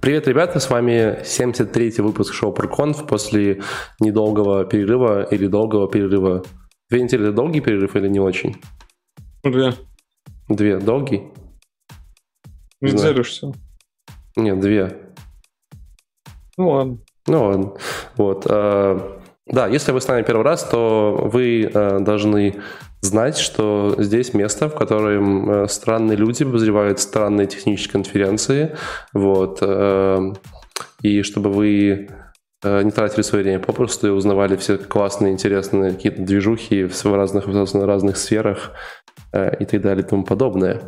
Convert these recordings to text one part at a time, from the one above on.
Привет, ребята, с вами 73-й выпуск шоу ProConf после недолгого перерыва или долгого перерыва. Две недели это долгий перерыв или не очень? Две. Две. Долгий? Неделю все. Нет, две. Ну ладно. Ну ладно. Вот. Э, да, если вы с нами первый раз, то вы э, должны знать, что здесь место, в котором э, странные люди обозревают странные технические конференции, вот, э, и чтобы вы э, не тратили свое время попросту и узнавали все классные, интересные какие-то движухи в разных, в разных сферах и так далее и тому подобное.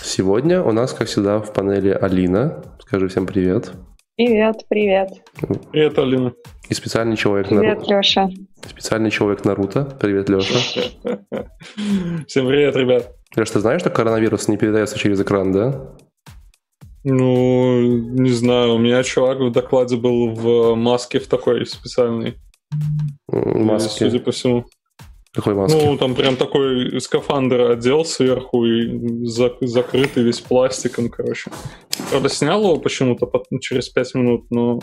Сегодня у нас, как всегда, в панели Алина. Скажи всем привет. Привет, привет. Привет, Алина. И специальный человек Привет, Наруто. Леша. Специальный человек Наруто. Привет, Леша. Всем привет, ребят. Леша, ты знаешь, что коронавирус не передается через экран, да? Ну, не знаю. У меня чувак в докладе был в маске в такой специальной. Маске? Судя по всему. Какой маске? Ну, там прям такой скафандр одел сверху и закрытый весь пластиком, короче. Правда, снял его почему-то через 5 минут, но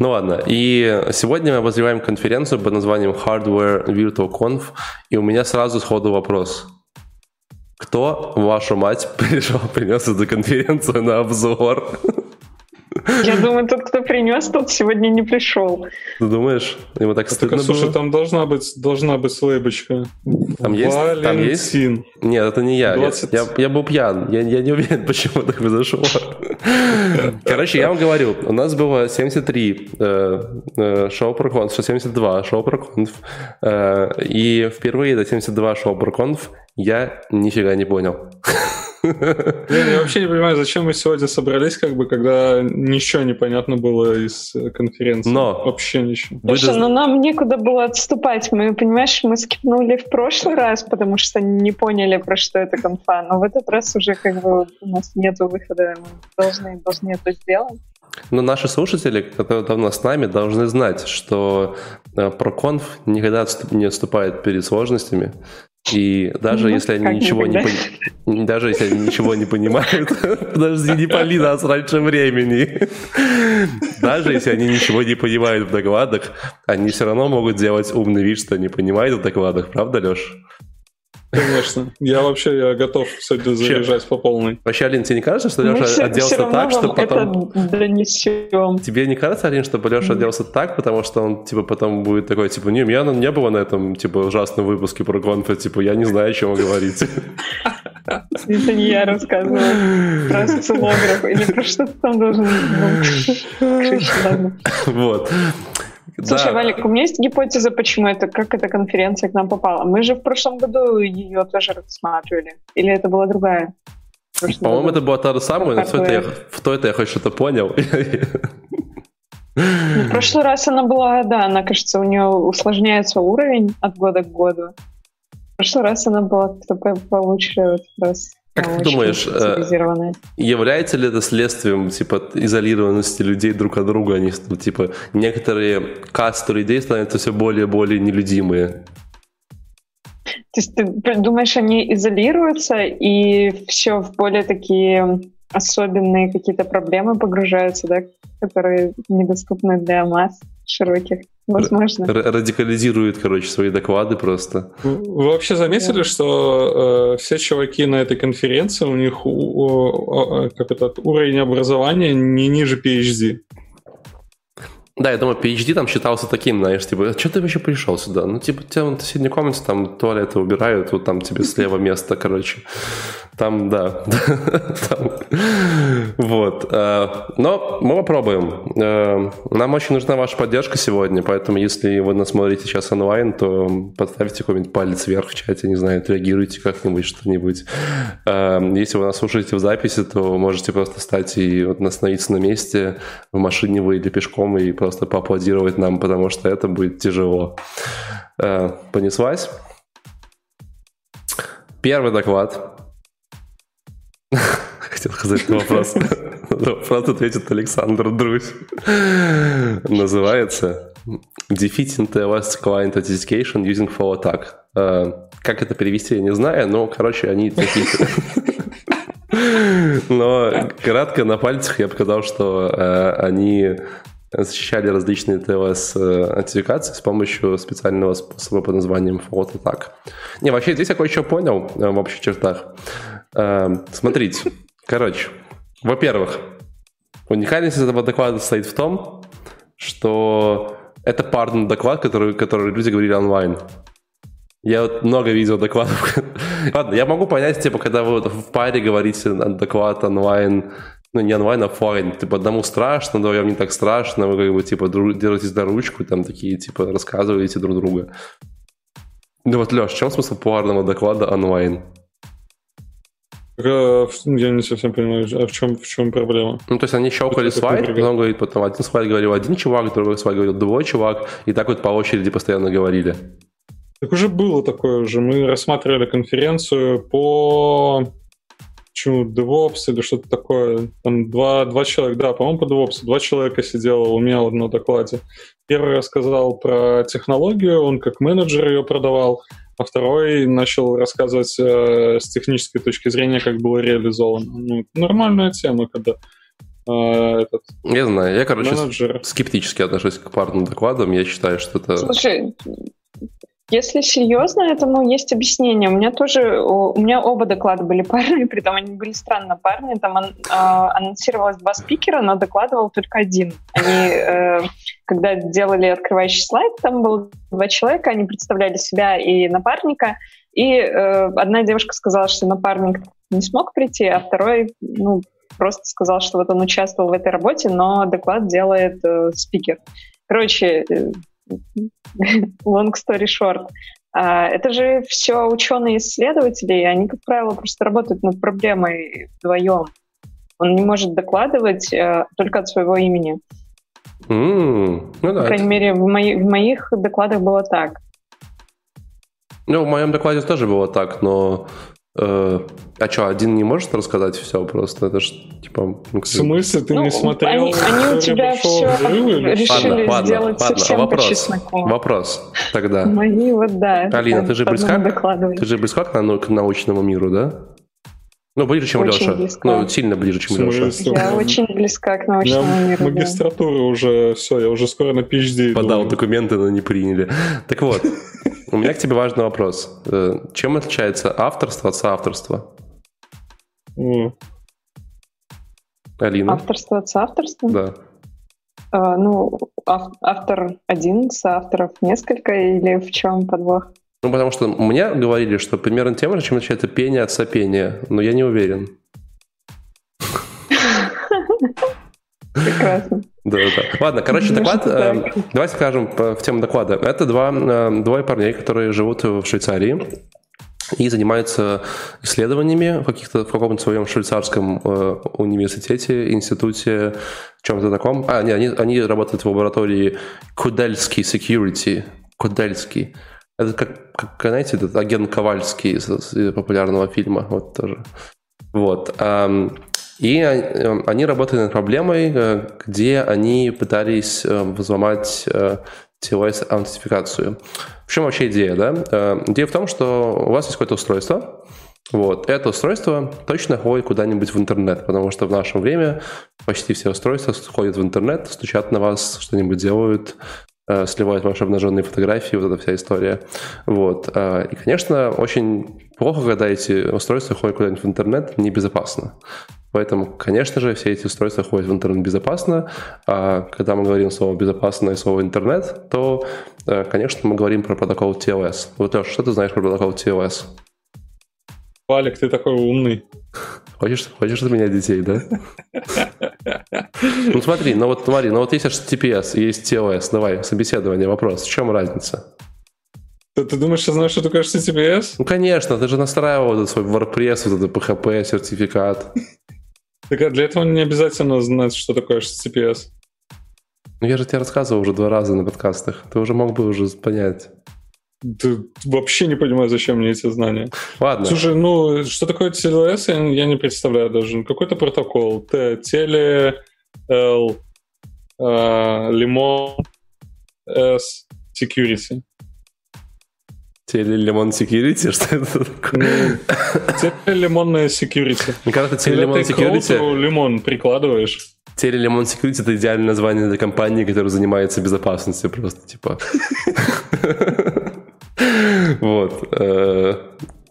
ну ладно, и сегодня мы обозреваем конференцию под названием Hardware Virtual Conf, и у меня сразу сходу вопрос. Кто, вашу мать, пришел, принес эту конференцию на обзор? Я думаю, тот, кто принес, тот сегодня не пришел. Ты думаешь? Ему так стыдно так, слушай, там должна быть, должна быть слэбочка. Там есть? Там есть? Нет, это не я. 20... Я, я, я был пьян. Я, я не уверен, почему так произошло. Короче, я вам говорю, у нас было 73 э, э, шоу про конф, 72 шоу про конф. Э, и впервые до 72 шоу про конф я нифига не понял. Я, я вообще не понимаю, зачем мы сегодня собрались, как бы, когда ничего не понятно было из э, конференции. Но вообще ничего. Слушай, но нам некуда было отступать. Мы, понимаешь, мы скипнули в прошлый раз, потому что не поняли, про что это конфа. Но в этот раз уже как бы у нас нет выхода. Мы должны, должны это сделать. Но наши слушатели, которые давно с нами, должны знать, что э, ProConf никогда не отступает перед сложностями. И даже ну, если они ничего не пон... даже если они ничего не понимают, подожди, не пали нас раньше времени. Даже если они ничего не понимают в докладах, они все равно могут делать умный вид, что не понимают в докладах, правда, Леш? Конечно. Я вообще я готов сегодня заряжать по полной. Вообще, Алин, тебе не кажется, что Леша все, оделся все так, что потом... Это донесем. Тебе не кажется, Алин, что Леша оделся так, потому что он, типа, потом будет такой, типа, не, меня не было на этом, типа, ужасном выпуске про гонфа, типа, я не знаю, о чем вы говорите. Это не я рассказывала про социологов или про что-то там должен был. Вот. Слушай, да. Валик, у меня есть гипотеза, почему это, как эта конференция к нам попала. Мы же в прошлом году ее тоже рассматривали. Или это была другая? По-моему, это была та же самая, но в то, это я, в то это я хоть что-то понял. Ну, в прошлый раз она была, да, она, кажется, у нее усложняется уровень от года к году. В прошлый раз она была получше вот раз. Как ты думаешь, э, является ли это следствием типа изолированности людей друг от друга? Они типа некоторые касты людей становятся все более и более нелюдимые. То есть ты думаешь, они изолируются и все в более такие особенные какие-то проблемы погружаются, да, которые недоступны для масс широких? Возможно. Р- радикализирует, короче, свои доклады просто. Вы вообще заметили, да. что э, все чуваки на этой конференции, у них у, э, как этот уровень образования не ниже PhD? Да, я думаю, PhD там считался таким, знаешь, типа, «А что ты вообще пришел сюда? Ну, типа, тебя в соседней комнате там туалеты убирают, вот там тебе слева место, короче. Там, да. там. Вот. Э, но мы попробуем. Э, нам очень нужна ваша поддержка сегодня, поэтому если вы нас смотрите сейчас онлайн, то поставьте какой-нибудь палец вверх в чате, не знаю, отреагируйте как-нибудь, что-нибудь. Э, если вы нас слушаете в записи, то можете просто встать и вот остановиться на месте, в машине вы или пешком, и просто поаплодировать нам, потому что это будет тяжело. Понеслась? Первый доклад Хотел сказать вопрос. Вопрос ответит Александр Друзь. Называется Defeating TLS Client Authentication Using Flow Attack. Э, как это перевести, я не знаю, но, короче, они такие... Но кратко на пальцах я показал, что э, они защищали различные TLS-аттификации с помощью специального способа под названием Fault Attack. Не, вообще здесь я кое-что понял в общих чертах. Смотрите, короче, во-первых, уникальность этого доклада состоит в том, что это парный доклад, который, который люди говорили онлайн. Я вот много видел докладов. Ладно, я могу понять, типа, когда вы в паре говорите доклад онлайн, ну, не онлайн, а офлайн. Типа, одному страшно, вдвоем не так страшно, вы как бы, типа, дру- держитесь за ручку, там, такие, типа, рассказываете друг друга. Ну вот, Леш, в чем смысл парного доклада онлайн? А, я не совсем понимаю, а в чем, в чем проблема? Ну, то есть они щелкали Это слайд, потом говорит, потом один слайд говорил один чувак, другой слайд говорил другой чувак, и так вот по очереди постоянно говорили. Так уже было такое же. Мы рассматривали конференцию по почему DevOps или что-то такое. Там два, два человека, да, по-моему, по DevOps. Два человека сидело у меня в одном докладе. Первый рассказал про технологию, он как менеджер ее продавал, а второй начал рассказывать э, с технической точки зрения, как было реализовано. Ну, нормальная тема, когда э, этот Я знаю, я, короче, с- менеджер... скептически отношусь к парным докладам. Я считаю, что это... Слушай, если серьезно, этому есть объяснение. У меня тоже, у меня оба доклада были парные, при этом они были странно парные. Там ан- а, анонсировалось два спикера, но докладывал только один. Они, э, когда делали открывающий слайд, там было два человека, они представляли себя и напарника, и э, одна девушка сказала, что напарник не смог прийти, а второй, ну, просто сказал, что вот он участвовал в этой работе, но доклад делает э, спикер. Короче, э, long story short. А, Это же все ученые-исследователи, и они, как правило, просто работают над проблемой вдвоем. Он не может докладывать э, только от своего имени. М, Ну По да, крайней это- мере, в, мои- в моих докладах было так. Ну, в моем докладе тоже было так, но... э, а что, один не может рассказать все просто? Это ж, типа... ну, как В смысле, ты Ну, не смотрел они, они у «Теорию тебя все взрыва» или что? решили Ладно, ладно, сделать ладно, совсем по вопрос. чесноку. Вопрос тогда. Мои вот, да. Алина, ты же по близка? Ты же близка к, нау- к научному миру, да? Ну, ближе, чем Очень Леша. близка. Ну, сильно ближе, чем Леша. Я очень близка к научному миру. да. магистратура уже, все, я уже скоро на PhD. Подал иду. документы, но не приняли. Так вот, у меня к тебе важный вопрос. Э, Чем отличается авторство от соавторства? О, Алина? Авторство от соавторства? Да. А, ну, ав- автор один, соавторов несколько, или в чем подвох? Ну, потому что мне говорили, что примерно тем же, чем отличается пение от сопения, но я не уверен. Прекрасно. Да, да. Ладно, короче, доклад. э, так. Давайте скажем по- в тему доклада. Это два, э, двое парней, которые живут в Швейцарии и занимаются исследованиями в, каких-то, в каком-то своем швейцарском э, университете, институте, чем-то таком. А, нет, они, они работают в лаборатории Кудельский Security. Кудельский. Это как, как, знаете, этот агент Ковальский из, из популярного фильма. Вот тоже. Вот. ам, И э, они работали над проблемой, э, где они пытались э, взломать TLS-аутентификацию. В чем вообще идея, да? Идея в том, что у вас есть какое-то устройство, вот, это устройство точно ходит куда-нибудь в интернет, потому что в наше время почти все устройства ходят в интернет, стучат на вас, что-нибудь делают, э, сливают ваши обнаженные фотографии, вот эта вся история. Вот. э, И, конечно, очень плохо, когда эти устройства ходят куда-нибудь в интернет, небезопасно. Поэтому, конечно же, все эти устройства ходят в интернет безопасно. А когда мы говорим слово «безопасно» и слово «интернет», то, э, конечно, мы говорим про протокол TLS. Вот, Леш, что ты знаешь про протокол TLS? Валик, ты такой умный. Хочешь, хочешь заменять детей, да? Ну смотри, ну вот смотри, ну вот есть HTTPS есть TLS. Давай, собеседование, вопрос. В чем разница? Ты, ты думаешь, я знаю, что такое HTTPS? Ну, конечно, ты же настраивал этот свой WordPress, вот этот PHP, сертификат. Так а для этого не обязательно знать, что такое HTTPS. Ну, я же тебе рассказывал уже два раза на подкастах. Ты уже мог бы уже понять. Ты вообще не понимаю, зачем мне эти знания. Ладно. Слушай, ну, что такое TLS, я, не представляю даже. Какой-то протокол. Т, теле, L, а, лимон, S, security. Телелимон security, что это такое? Телелимонная security. Телелимон Когда ты к security... роуту лимон прикладываешь. Телелимон security это идеальное название для компании, которая занимается безопасностью просто, типа. Вот.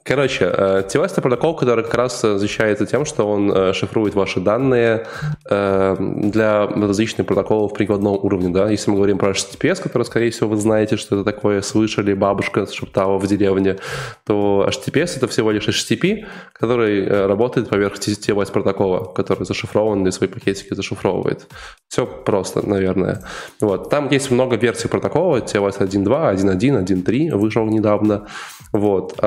Э, Короче, э, TLS это протокол, который как раз э, защищается тем, что он э, шифрует ваши данные э, для различных протоколов прикладного уровня. Да? Если мы говорим про HTTPS, который, скорее всего, вы знаете, что это такое, слышали, бабушка шептала в деревне, то HTTPS это всего лишь HTTP, который э, работает поверх TLS протокола, который зашифрован и свои пакетики зашифровывает. Все просто, наверное. Вот. Там есть много версий протокола, TLS 1.2, 1.1, 1.3 вышел недавно. Вот.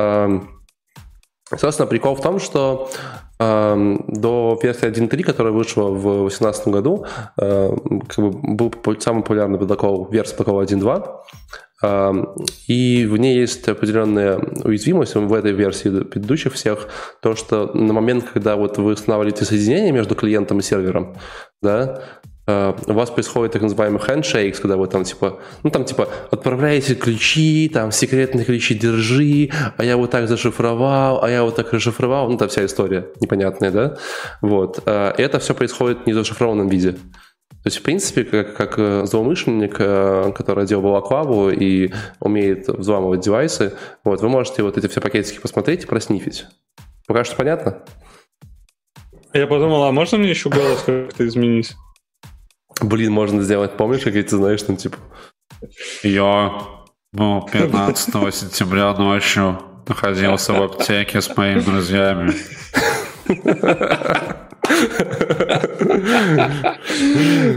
Эм, Собственно, прикол в том, что э, до версии 1.3, которая вышла в 2018 году, э, как бы был самый популярный протокол, версия протокола 1.2, э, и в ней есть определенная уязвимость в этой версии предыдущих всех, то, что на момент, когда вот вы устанавливаете соединение между клиентом и сервером, да, Uh, у вас происходит так называемый handshakes, когда вы там типа, ну там типа отправляете ключи, там секретные ключи держи, а я вот так зашифровал, а я вот так расшифровал, ну там вся история непонятная, да, вот. Uh, это все происходит в зашифрованном виде. То есть, в принципе, как, как э, злоумышленник, э, который делал балаклаву и умеет взламывать девайсы, вот, вы можете вот эти все пакетики посмотреть и проснифить. Пока что понятно? Я подумал, а можно мне еще голос как-то изменить? Блин, можно сделать, помнишь, как ты знаешь, там типа... Я был 15 сентября ночью находился в аптеке с моими друзьями.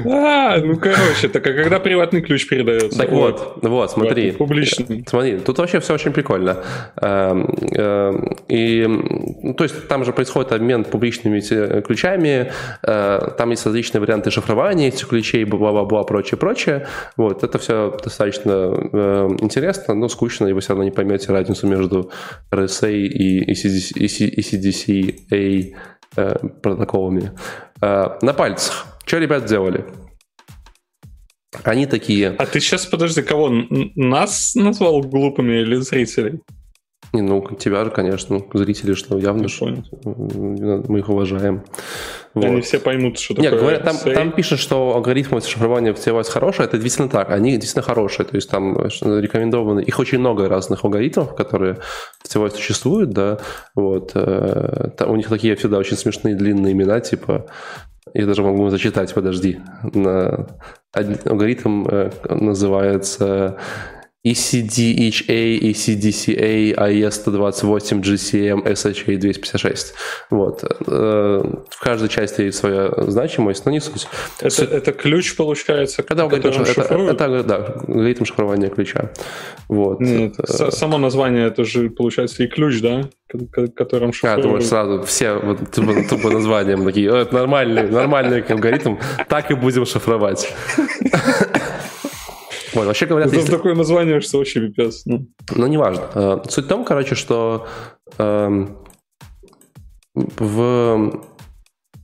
А, ну короче, так а когда приватный ключ передается? Так вот, вот, смотри. Публичный. Смотри, тут вообще все очень прикольно. Эм, эм, И, ну, то есть, там же происходит обмен публичными эти ключами, э, там есть различные варианты шифрования этих ключей, бла-бла-бла, прочее, прочее. Вот, это все достаточно э, интересно, но скучно, и вы все равно не поймете разницу между RSA и ECDC, ECDCA э, протоколами. Э, На пальцах. Что ребят делали? Они такие... А ты сейчас, подожди, кого? Нас назвал глупыми или зрителей? Не, ну, тебя же, конечно, зрители, что явно, что мы их уважаем. Они Вот. все поймут, что Нет, такое говорят, там, SA. там пишут, что алгоритмы шифрования в TLS хорошие, это действительно так, они действительно хорошие, то есть там рекомендованы, их очень много разных алгоритмов, которые в TLS существуют, да, вот, э, там у них такие всегда очень смешные длинные имена, типа, я даже могу зачитать, подожди, На- алгоритм э, называется ECDHA, ECDCA, IS-128, GCM, SHA-256. Вот. Э, В каждой части есть своя значимость, но не суть. Это, это ключ, получается, Когда алгоритм, это, шифруют? это, да, алгоритм шифрования ключа. Вот. Нет, Э, с- само название, это же, получается, и ключ, да? Ко- ко- Которым А, шифруют. думаешь, сразу все вот, тупо, тупо названием такие, «О, это нормальный, нормальный алгоритм, так и будем шифровать. Вот, вообще говорят, Это есть такое название, что вообще пипец. Ну, Ну, неважно. Э, Суть в том, короче, что эм, в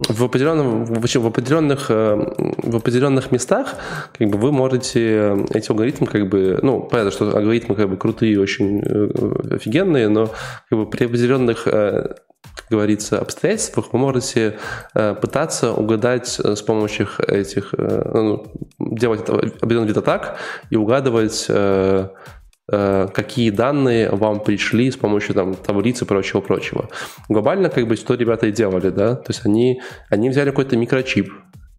в, определенном, в определенных, э, в определенных местах как бы, вы можете эти алгоритмы как бы, ну, понятно, что алгоритмы как бы крутые, очень э, офигенные, но как бы при определенных э, как говорится, обстоятельствах вы можете э, пытаться угадать э, с помощью этих, э, ну, делать определенный вид атак и угадывать э, э, какие данные вам пришли с помощью там, таблицы и прочего-прочего. Глобально, как бы, что ребята и делали, да, то есть они, они взяли какой-то микрочип,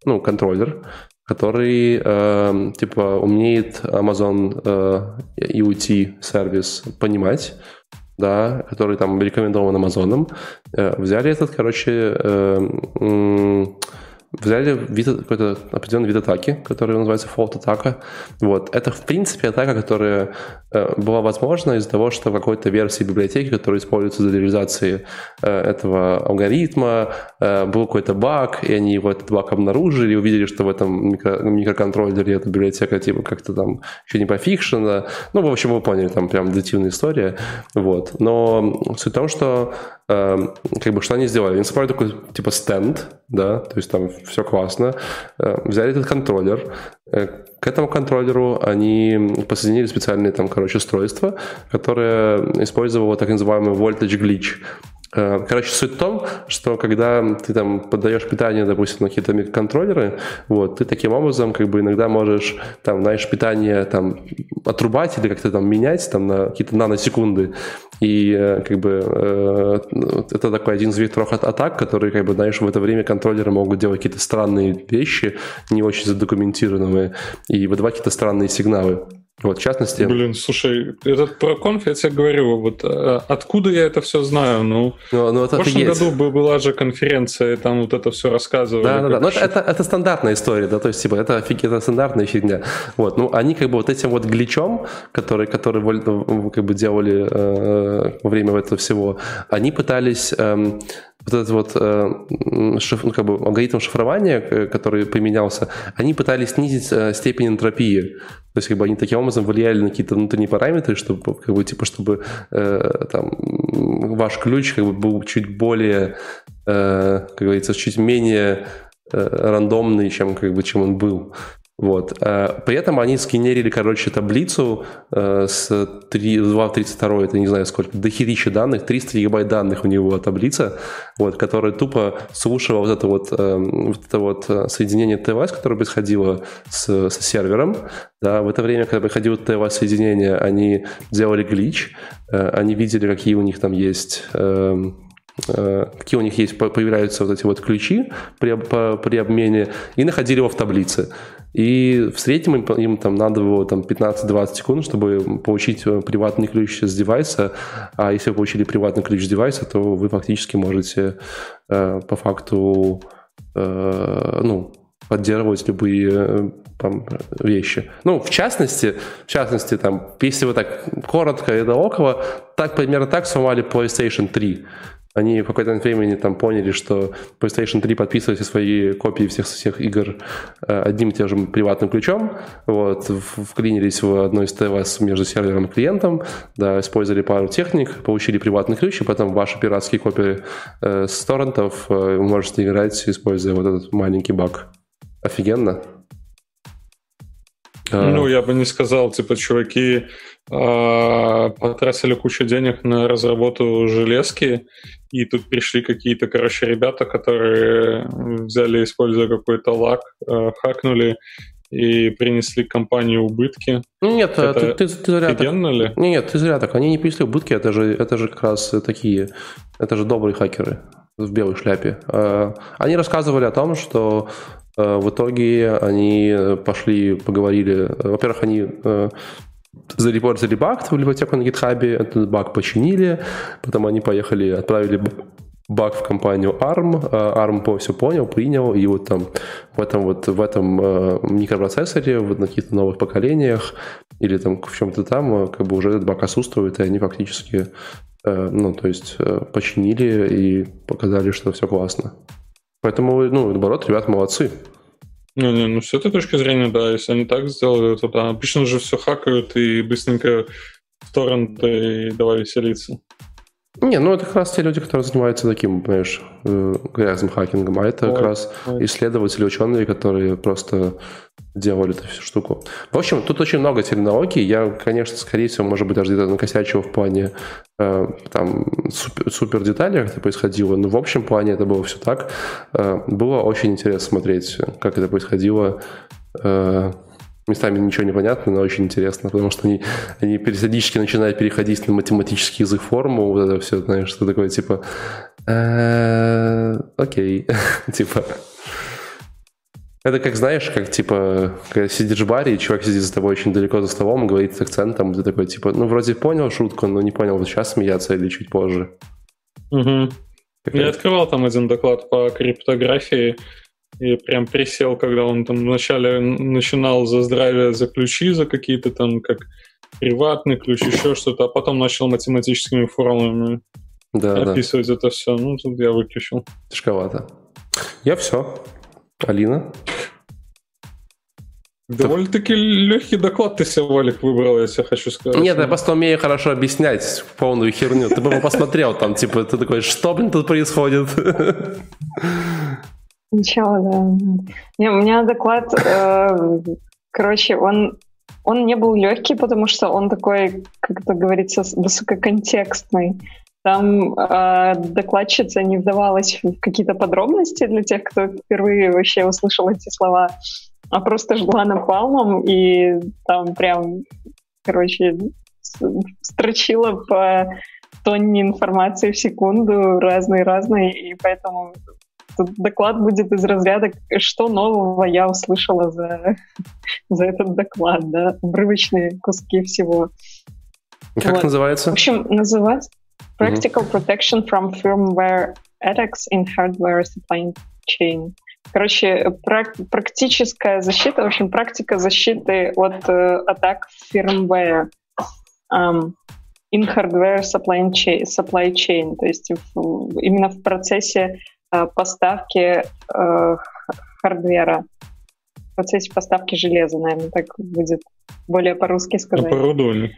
ну, контроллер, который, э, типа, умеет Amazon э, EUT сервис понимать, да, который там рекомендован Амазоном, э, взяли этот, короче, э, м, взяли вид, какой-то определенный вид атаки, который называется fault атака. Вот. Это, в принципе, атака, которая э, была возможна из-за того, что в какой-то версии библиотеки, которая используется для реализации э, этого алгоритма, э, был какой-то баг, и они его этот баг обнаружили, увидели, что в этом микро- микроконтроллере эта библиотека типа как-то там еще не пофикшена. Ну, в общем, вы поняли, там прям детективная история. Вот. Но суть в том, что как бы что они сделали? Они собрали такой типа стенд, да, то есть там все классно. Э, взяли этот контроллер. Э, к этому контроллеру они подсоединили специальные там, короче, устройство, которое использовало так называемый voltage glitch. Э, короче, суть в том, что когда ты там подаешь питание, допустим, на какие-то микроконтроллеры, вот, ты таким образом как бы иногда можешь там, знаешь, питание там отрубать или как-то там менять там на какие-то наносекунды. И э, как бы э, это такой один из векторов атак, которые, как бы, знаешь, в это время контроллеры могут делать какие-то странные вещи, не очень задокументированные, и выдавать какие-то странные сигналы. Вот, в частности... Блин, слушай, этот про конф, я тебе говорю, вот э, откуда я это все знаю? Ну, ну, ну в прошлом офигеть. году была же конференция, и там вот это все рассказывали. Да, да, да. как Ну, это, это, это стандартная история, да, то есть, типа, это это стандартная фигня. Вот, ну, они как бы вот этим вот гличом, который, который э, как бы делали э, во время этого всего, они пытались эм, вот этот вот э, шиф- ну, как бы алгоритм шифрования, э, который применялся, они пытались снизить э, степень энтропии. То есть, как бы они таким образом влияли на какие-то внутренние параметры, чтобы, как бы, типа, чтобы э, там, ваш ключ как бы, был чуть более, э, как говорится, чуть менее э, рандомный, чем, как бы, чем он был. Вот. Э, При этом они сгенерили, короче, таблицу э, с 3, 2.32, это не знаю сколько, дохерища данных, 300 гигабайт данных у него таблица, вот, которая тупо слушала вот это вот, э, вот это вот э, соединение ТВС, которое происходило с, со сервером. Да, в это время, когда происходило ТВС-соединение, они делали глич, они видели, какие у них там есть эм, какие у них есть, по- появляются вот эти вот ключи при, по- при обмене, и находили его в таблице. И в среднем им, им там надо было там, 15-20 секунд, чтобы получить э, приватный ключ с девайса, а если вы получили приватный ключ с девайса, то вы фактически можете э, по факту э, ну, поддерживать любые э, там, вещи. Ну, в частности, в частности, там, если вы так коротко и до около, так примерно так сломали PlayStation 3. Они в какой-то времени там поняли, что PlayStation 3 подписывает все свои копии всех всех игр э, одним и тем же приватным ключом, вот, вклинились в одно из ТВС между сервером и клиентом, да, использовали пару техник, получили приватный ключ, и потом ваши пиратские копии э, с торрентов э, вы можете играть, используя вот этот маленький баг. Офигенно. Э, Ну, я бы не сказал, типа, чуваки а, потратили кучу денег на разработку железки, и тут пришли какие-то, короче, ребята, которые взяли, используя какой-то лак, а, хакнули и принесли компании убытки. Ну, Нет, это ты, ты, ты зря так. Ли? Не, Нет, ты зря так. Они не принесли убытки, это же, это же как раз такие, это же добрые хакеры в белой шляпе. Э, Они рассказывали о том, что э, в итоге они пошли, поговорили. Э, Во-первых, они зарепортили баг в библиотеку на гитхабе, этот баг починили, потом они поехали, отправили баг в компанию ARM, э, ARM все понял, принял, и вот там в этом вот в этом э, микропроцессоре, вот на каких-то новых поколениях или там в чем-то там, э, как бы уже этот баг отсутствует, и они фактически, ну, то есть починили и показали, что все классно. Поэтому, ну, наоборот, ребята молодцы. Не, не, ну с этой точки зрения, да, если они так сделали, то да. Обычно же все хакают и быстренько в торренты и давай веселиться. Не, ну это как раз те люди, которые занимаются таким, понимаешь, э, грязным хакингом, а это как Ой, раз ой. исследователи, ученые, которые просто делали эту всю штуку. В общем, тут очень много терминологий. Я, конечно, скорее всего, может быть, даже где-то накосячил в плане э, там супер, супер деталей, как это происходило, но в общем плане это было все так. Э, было очень интересно смотреть, как это происходило. Э, местами ничего не понятно, но очень интересно, потому что они, они периодически начинают переходить на математический язык формул, вот это все, знаешь, что такое, типа, «Э, окей, типа, это как, знаешь, как, типа, когда сидишь в баре, и чувак сидит за тобой очень далеко за столом, говорит с акцентом, ты такой, типа, ну, вроде понял шутку, но не понял, сейчас смеяться или чуть позже. Угу. Я открывал там один доклад по криптографии и прям присел, когда он там вначале начинал за здравие, за ключи, за какие-то там как приватный ключ, еще что-то, а потом начал математическими формулами Да, да, описывать это все. Ну, тут я выключил. тяжковато. Я все. Алина? Довольно-таки легкий доклад ты себе, Валик, выбрал, я тебе хочу сказать. Нет, я просто умею хорошо объяснять полную херню. Ты бы посмотрел там, типа, ты такой, что, блин, тут происходит? Ничего, да. Не, у меня доклад, э, короче, он, он не был легкий, потому что он такой, как это говорится, высококонтекстный. Там э, докладчица не вдавалась в какие-то подробности для тех, кто впервые вообще услышал эти слова, а просто жгла напалмом и там прям, короче, строчила по тонне информации в секунду разные-разные, и поэтому доклад будет из разряда «Что нового я услышала за, за этот доклад?» да? Обрывочные куски всего. Как вот. называется? В общем, называется Practical Protection from Firmware Attacks in Hardware Supply Chain. Короче, прак- практическая защита, в общем, практика защиты от э, атак firmware um, in hardware supply chain, supply chain, то есть в, именно в процессе поставки э, хардвера, в процессе поставки железа, наверное, так будет более по-русски сказать. Оборудование.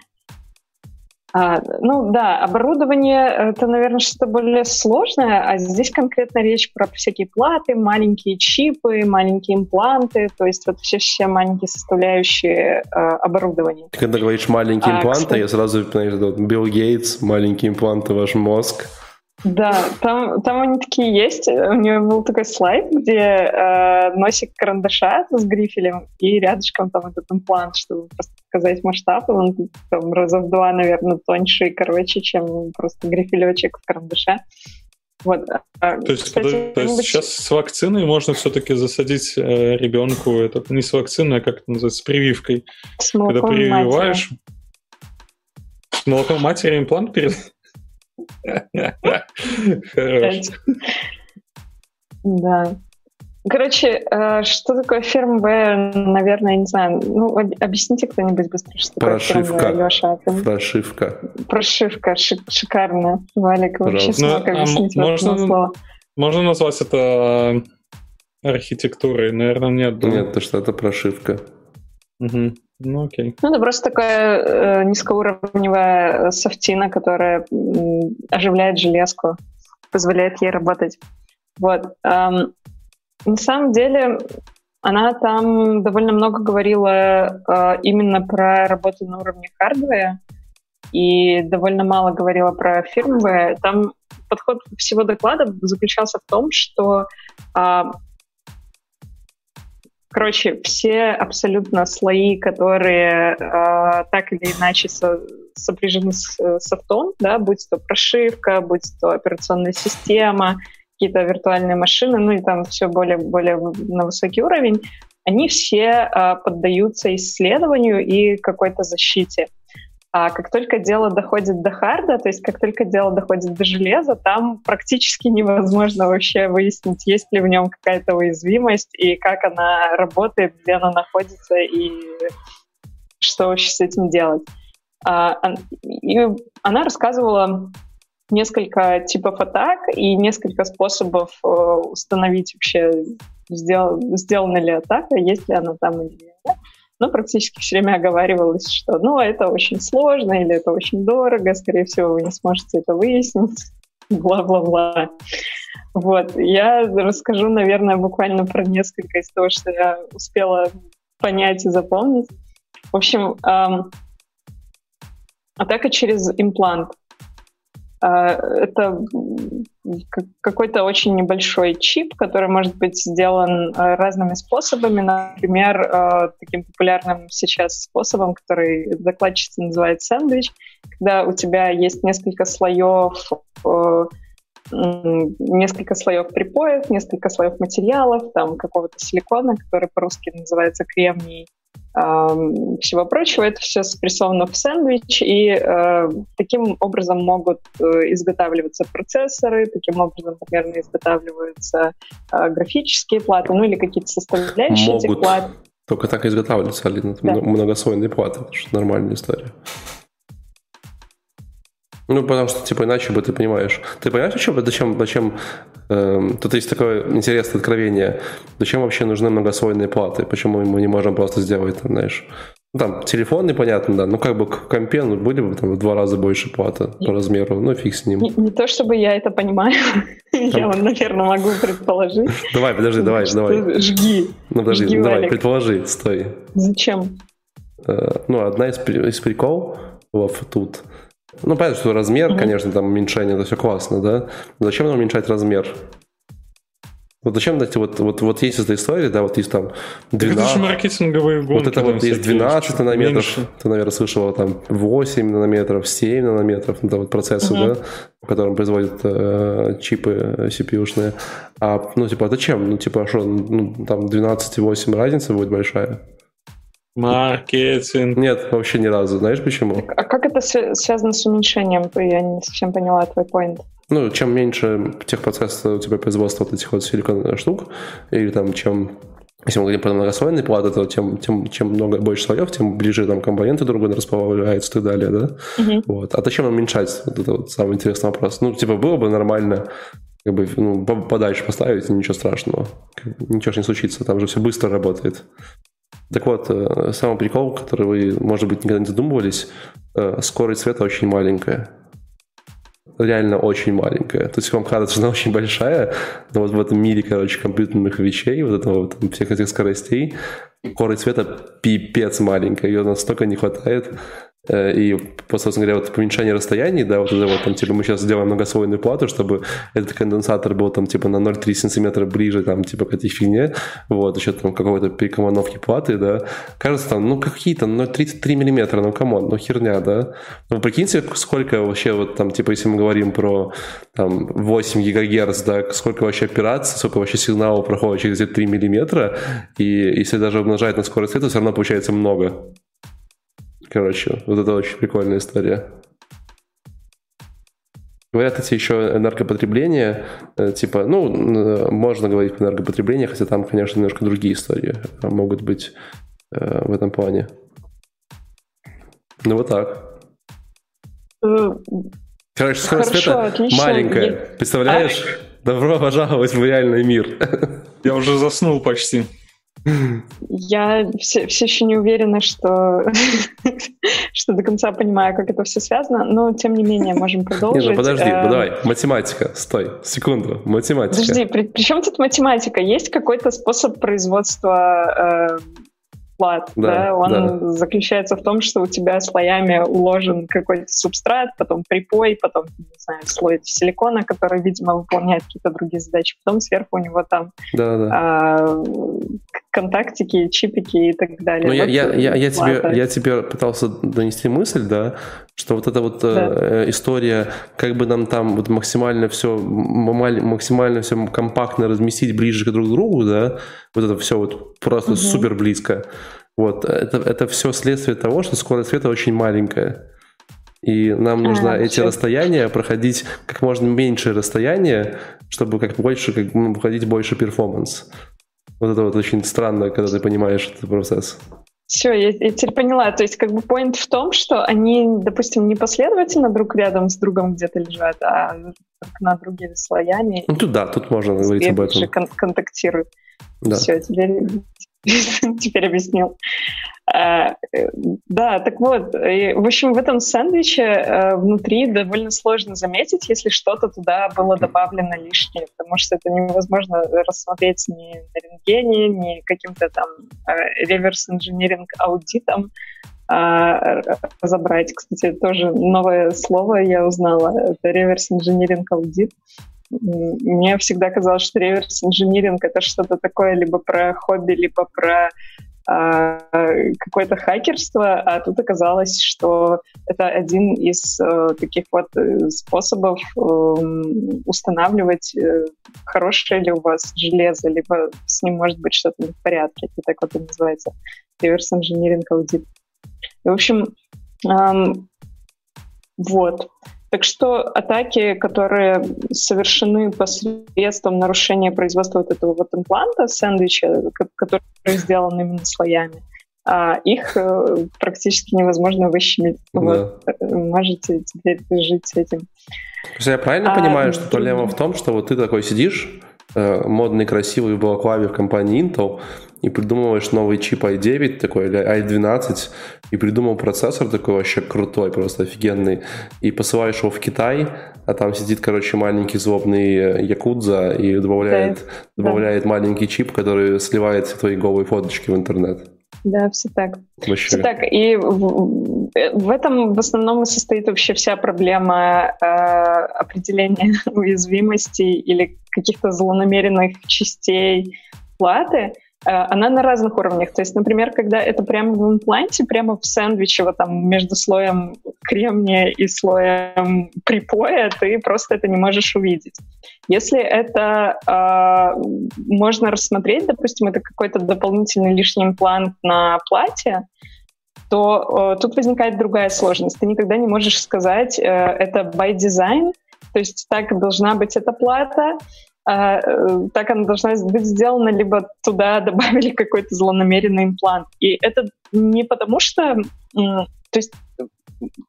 А, ну да, оборудование это, наверное, что-то более сложное, а здесь конкретно речь про всякие платы, маленькие чипы, маленькие импланты, то есть вот все, все маленькие составляющие э, оборудования. Ты когда говоришь маленькие а, импланты, кстати... я сразу, знаешь, Билл Гейтс, маленькие импланты, ваш мозг. Да, там, там они такие есть. У него был такой слайд, где э, носик карандаша с грифелем и рядышком там этот имплант, чтобы просто показать масштаб. Он там раза в два, наверное, тоньше и короче, чем просто грифелечек в карандаше. Вот. А, то есть, Кстати, подожди, то есть сейчас с вакциной можно все-таки засадить э, ребенку, это не с вакциной, а как это называется, с прививкой. С Когда прививаешь, матери. с молоком матери имплант перед... Хорош. Да. Короче, э, что такое firmware, наверное, не знаю. Ну, объясните кто-нибудь быстро, что Прошивка. такое Леша. Ты... Прошивка. Прошивка, шик, шикарно. Валик вообще смог ну, объяснить а можно, слово. Можно назвать это архитектурой? Наверное, нет. Нет, то что это прошивка. Угу. Ну, окей. Ну, это просто такая э, низкоуровневая софтина, которая э, оживляет железку, позволяет ей работать. Вот. Эм, на самом деле, она там довольно много говорила э, именно про работу на уровне хардвера и довольно мало говорила про фирмвер. Там подход всего доклада заключался в том, что э, Короче, все абсолютно слои, которые э, так или иначе со, сопряжены с э, софтом, да, будь то прошивка, будь то операционная система, какие-то виртуальные машины, ну и там все более, более на высокий уровень, они все э, поддаются исследованию и какой-то защите. А как только дело доходит до харда, то есть как только дело доходит до железа, там практически невозможно вообще выяснить, есть ли в нем какая-то уязвимость и как она работает, где она находится и что вообще с этим делать. А, и она рассказывала несколько типов атак и несколько способов э, установить вообще, сдел, сделана ли атака, есть ли она там или нет но практически все время оговаривалось, что ну, это очень сложно или это очень дорого, скорее всего, вы не сможете это выяснить, бла-бла-бла. Вот, я расскажу, наверное, буквально про несколько из того, что я успела понять и запомнить. В общем, эм, атака через имплант. А, это какой-то очень небольшой чип, который может быть сделан э, разными способами. Например, э, таким популярным сейчас способом, который докладчица называет сэндвич, когда у тебя есть несколько слоев несколько слоев припоев, несколько слоев материалов, там какого-то силикона, который по-русски называется кремний, всего прочего. Это все спрессовано в сэндвич, и э, таким образом могут э, изготавливаться процессоры, таким образом примерно изготавливаются э, графические платы, ну или какие-то составляющие могут. этих плат. Только так и изготавливаются, Алина. Да. многослойные платы, же нормальная история. Ну, потому что, типа, иначе бы ты понимаешь. Ты понимаешь, зачем, зачем, зачем э, тут есть такое интересное откровение, зачем вообще нужны многослойные платы? Почему мы не можем просто сделать, там, знаешь, ну, там, телефонный, понятно, да, ну, как бы к компе ну, были бы там в два раза больше платы по размеру, ну, фиг с ним. Не, не то, чтобы я это понимаю, я, наверное, могу предположить. Давай, подожди, давай, давай. Жги. Ну, подожди, давай, предположи, стой. Зачем? Э, ну, одна из, из приколов тут – ну, понятно, что размер, mm-hmm. конечно, там уменьшение, это все классно, да? Но зачем нам уменьшать размер? Вот зачем, знаете, вот, вот, вот есть эта история, да, вот есть там 12... Это же маркетинговые гонки. Вот это вот есть 12 нанометров, меньше. ты, наверное, слышал, там 8 нанометров, 7 нанометров, это вот процессы, uh-huh. да, по которым производят э, чипы CPU-шные. А, ну, типа, а зачем? Ну, типа, а что, ну, там 12,8 разница будет большая? Маркетинг. Нет, вообще ни разу. Знаешь почему? А как это связано с уменьшением? Я не совсем поняла твой point. Ну, чем меньше техпроцесса у тебя производства вот этих вот силиконовых штук, или там чем если мы говорим про многослойные платы, то тем, тем, чем много больше слоев, тем ближе там компоненты друг другу располагаются и так далее, да? Uh-huh. Вот. А зачем уменьшать? Вот это вот самый интересный вопрос. Ну, типа, было бы нормально как бы, ну, подальше поставить, ничего страшного. Ничего же не случится, там же все быстро работает. Так вот, э, самый прикол, который вы, может быть, никогда не задумывались, э, скорость света очень маленькая. Реально очень маленькая. То есть вам кажется, что она очень большая, но вот в этом мире, короче, компьютерных вещей, вот этого вот, всех этих скоростей, скорость света пипец маленькая, ее настолько не хватает, и, собственно говоря, вот уменьшение расстояний, да, вот это вот там, типа, мы сейчас сделаем многослойную плату, чтобы этот конденсатор был там, типа, на 0,3 сантиметра ближе, там, типа, к этой фигне, вот, еще там какой-то перекомпоновки платы, да, кажется, там, ну, какие-то 0,33 миллиметра, ну, come on, ну, херня, да. Ну, прикиньте, сколько вообще, вот там, типа, если мы говорим про, там, 8 гигагерц, да, сколько вообще операций, сколько вообще сигналов проходит через эти 3 миллиметра, и если даже умножать на скорость света, все равно получается много. Короче, вот это очень прикольная история. Говорят, эти еще энергопотребление, э, типа, ну, можно говорить про энергопотребление, хотя там, конечно, немножко другие истории могут быть э, в этом плане. Ну, вот так. Э, Короче, скорость Хорошо, света отлично. маленькая. Представляешь? А... Добро пожаловать в реальный мир. Я уже заснул почти. Я все, все еще не уверена, что, что до конца понимаю, как это все связано, но тем не менее можем продолжить. Не, ну подожди, ну давай, математика, стой, секунду, математика. Подожди, при, при чем тут математика? Есть какой-то способ производства э, плат, да, да? он да. заключается в том, что у тебя слоями уложен какой-то субстрат, потом припой, потом, не знаю, слой силикона, который, видимо, выполняет какие-то другие задачи, потом сверху у него там да, да. А, контактики, чипики и так далее. Ну, вот я, я, я, тебе, я тебе пытался донести мысль, да, что вот эта вот да. э, история, как бы нам там вот максимально все, максимально все компактно разместить ближе к друг другу, да, вот это все вот просто угу. супер близко. Вот, это, это все следствие того, что скорость света очень маленькая. И нам нужно а, эти все. расстояния проходить как можно меньше расстояния, чтобы как больше, как проходить больше перформанс. Вот это вот очень странно, когда ты понимаешь этот процесс. Все, я, я теперь поняла. То есть, как бы point в том, что они, допустим, не последовательно друг рядом с другом где-то лежат, а на другими слоями. Ну, тут да, тут можно говорить об этом. Кон- контактируют. Да. Все, теперь, теперь объяснил. А, да, так вот, в общем, в этом сэндвиче э, внутри довольно сложно заметить, если что-то туда было добавлено лишнее, потому что это невозможно рассмотреть ни на рентгене, ни каким-то там реверс-инжиниринг аудитом а, разобрать. Кстати, тоже новое слово я узнала. Это реверс-инжиниринг аудит. Мне всегда казалось, что реверс-инжиниринг — это что-то такое либо про хобби, либо про а, какое-то хакерство, а тут оказалось, что это один из э, таких вот э, способов э, устанавливать, э, хорошее ли у вас железо, либо с ним может быть что-то не в порядке. Это так вот и называется. Reverse Engineering Audit. В общем, эм, вот. Так что атаки, которые совершены посредством нарушения производства вот этого вот импланта, сэндвича, который сделан именно слоями, а их э, практически невозможно выщемить. Да. Вот. Э, можете теперь жить с этим. Я правильно а, понимаю, что проблема в том, что вот ты такой сидишь, э, модный, красивый в балаклаве в компании Intel, и придумываешь новый чип i9 такой, или i12, и придумал процессор такой вообще крутой, просто офигенный, и посылаешь его в Китай, а там сидит, короче, маленький злобный э, якудза и добавляет, да. добавляет да. маленький чип, который сливает твои голые фоточки в интернет. Да, все так. Вообще. Все так. И в, в этом в основном и состоит вообще вся проблема э, определения уязвимостей или каких-то злонамеренных частей платы. Э, она на разных уровнях. То есть, например, когда это прямо в импланте, прямо в сэндвиче, вот там между слоем кремния и слоем припоя, ты просто это не можешь увидеть. Если это э, можно рассмотреть, допустим, это какой-то дополнительный лишний имплант на платье, то э, тут возникает другая сложность. Ты никогда не можешь сказать, э, это by design, то есть так должна быть эта плата, а, э, так она должна быть сделана, либо туда добавили какой-то злонамеренный имплант. И это не потому что... То есть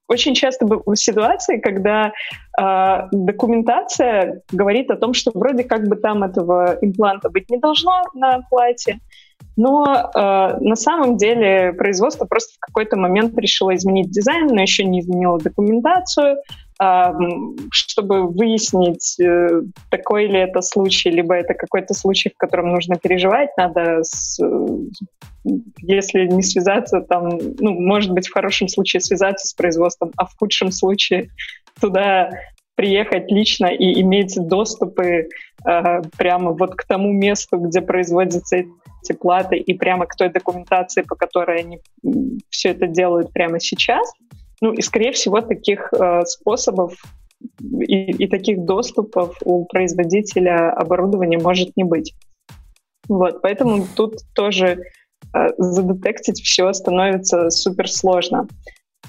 очень часто в ситуации, когда э, документация говорит о том, что вроде как бы там этого импланта быть не должно на платье, но э, на самом деле производство просто в какой-то момент решило изменить дизайн, но еще не изменило документацию, чтобы выяснить, э, такой ли это случай, либо это какой-то случай, в котором нужно переживать, надо, с, если не связаться, там, ну, может быть, в хорошем случае связаться с производством, а в худшем случае туда приехать лично и иметь доступы э, прямо вот к тому месту, где производятся эти платы, и прямо к той документации, по которой они все это делают прямо сейчас — ну и, скорее всего, таких э, способов и, и таких доступов у производителя оборудования может не быть. Вот, поэтому тут тоже э, задетектить все становится супер сложно.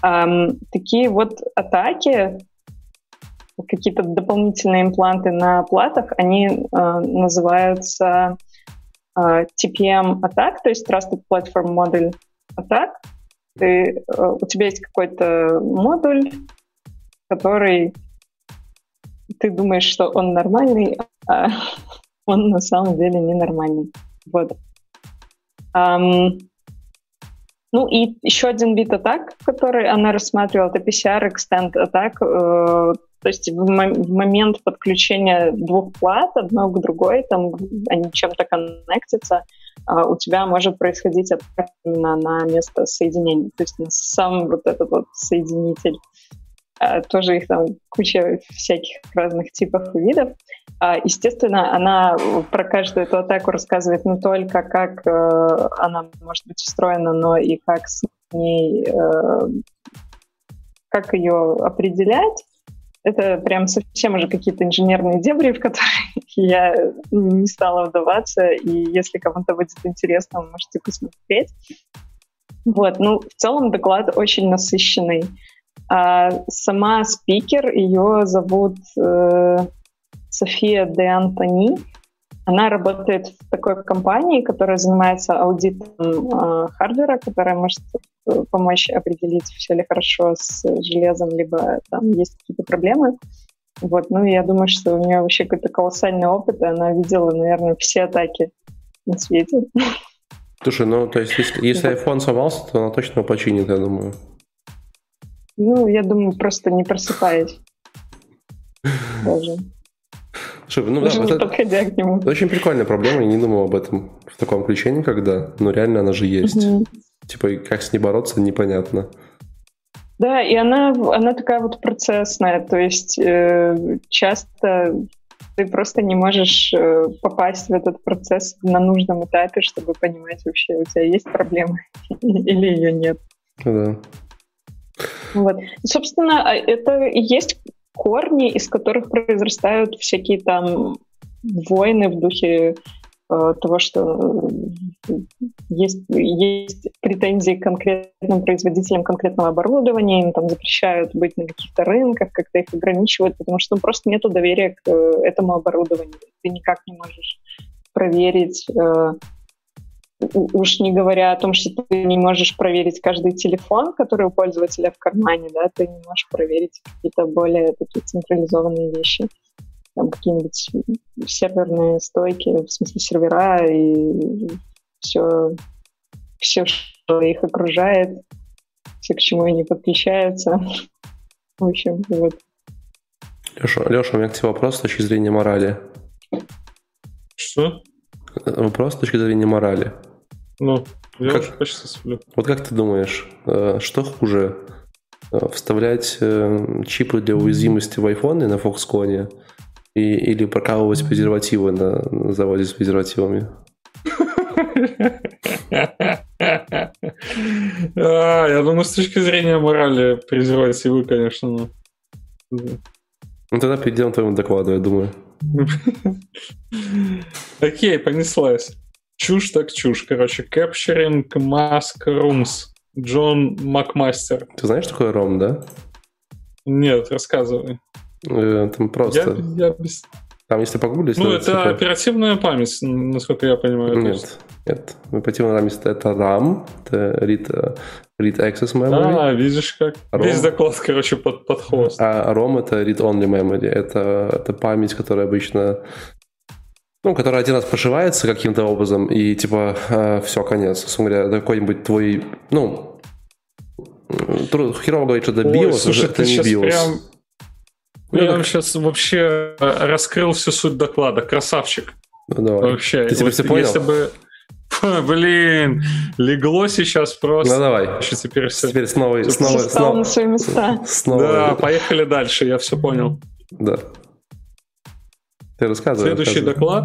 Эм, такие вот атаки, какие-то дополнительные импланты на платах, они э, называются э, TPM атак, то есть Trusted Platform Model атак. Ты, э, у тебя есть какой-то модуль, который ты думаешь, что он нормальный, а он на самом деле ненормальный. Вот. Um, ну и еще один вид атак, который она рассматривала, это PCR Extend Attack. Э, то есть в, в момент подключения двух плат, одной к другой, там они чем-то коннектятся, у тебя может происходить атака именно на место соединения, то есть на сам вот этот вот соединитель. А, тоже их там куча всяких разных типов и видов. А, естественно, она про каждую эту атаку рассказывает не только, как э, она может быть устроена, но и как с ней, э, как ее определять это прям совсем уже какие-то инженерные дебри, в которые я не стала вдаваться, и если кому-то будет интересно, вы можете посмотреть. Вот, ну, в целом доклад очень насыщенный. А сама спикер, ее зовут э, София де Антони. Она работает в такой компании, которая занимается аудитом э, хардвера, которая может э, помочь определить, все ли хорошо с железом, либо там есть какие-то проблемы. Вот, ну, я думаю, что у нее вообще какой-то колоссальный опыт, и она видела, наверное, все атаки на свете. Слушай, ну, то есть, если, если iPhone сломался, то она точно починит, я думаю. Ну, я думаю, просто не просыпаясь. Даже. Слушай, ну Даже да, не это, подходя к нему. Это очень прикольная проблема, я не думал об этом в таком ключе никогда, но реально она же есть. Угу. Типа, как с ней бороться, непонятно. Да, и она, она такая вот процессная, то есть э, часто ты просто не можешь э, попасть в этот процесс на нужном этапе, чтобы понимать вообще, у тебя есть проблема или ее нет. Да. Вот. Собственно, а это и есть корни, из которых произрастают всякие там войны в духе того, что э, есть, есть претензии к конкретным производителям конкретного оборудования, им там запрещают быть на каких-то рынках, как-то их ограничивают, потому что ну, просто нет доверия к э, этому оборудованию. Ты никак не можешь проверить, уж не говоря о том, что ты не можешь проверить каждый телефон, который у пользователя в кармане, да, ты не можешь проверить какие-то более такие централизованные вещи. Там какие-нибудь серверные стойки, в смысле сервера и все, все, что их окружает, все, к чему они подключаются. В общем, вот. Леша, Леша, у меня к тебе вопрос с точки зрения морали. Что? Вопрос с точки зрения морали. Ну, я Как- уже почти сплю. Вот как ты думаешь, э, что хуже? Э, Вставлять э, чипы для уязвимости в айфоны на Foxconn и, или прокалывать презервативы на, на заводе с презервативами? А, Я думаю, с точки зрения морали презервативы, конечно. ну. Ну тогда перейдем к твоему докладу, я думаю. Окей, понеслась. Чушь так чушь. Короче, Capturing Mask Rooms. Джон Макмастер. Ты знаешь, что такое ROM, да? Нет, рассказывай. Э, Там Я, просто... я без- Там, если погуглить... Ну, то, это типа- оперативная память, насколько я понимаю. есть. Нет, нет. Оперативная память это RAM, это read, э, read access memory, А, видишь как. Ром. Весь доклад, короче, под, под хвост. а ROM это read-only memory. Это, это память, которая обычно... Ну, которая один раз прошивается каким-то образом, и типа все, конец. Говоря, это какой-нибудь твой, ну, херово говорить, что это Ой, BIOS, слушай, это не BIOS. прям- Ну, я вам сейчас вообще э, раскрыл всю суть доклада. Красавчик. Ну, давай. Вообще. Ты теперь Вот всё понял? Если бы... Блин, легло сейчас просто. Ну, давай. Вообще теперь все. Теперь снова, снова, Все снова, на свои места. снова, Да, поехали дальше, я все понял. да. Ты рассказывай. Следующий рассказывай. доклад.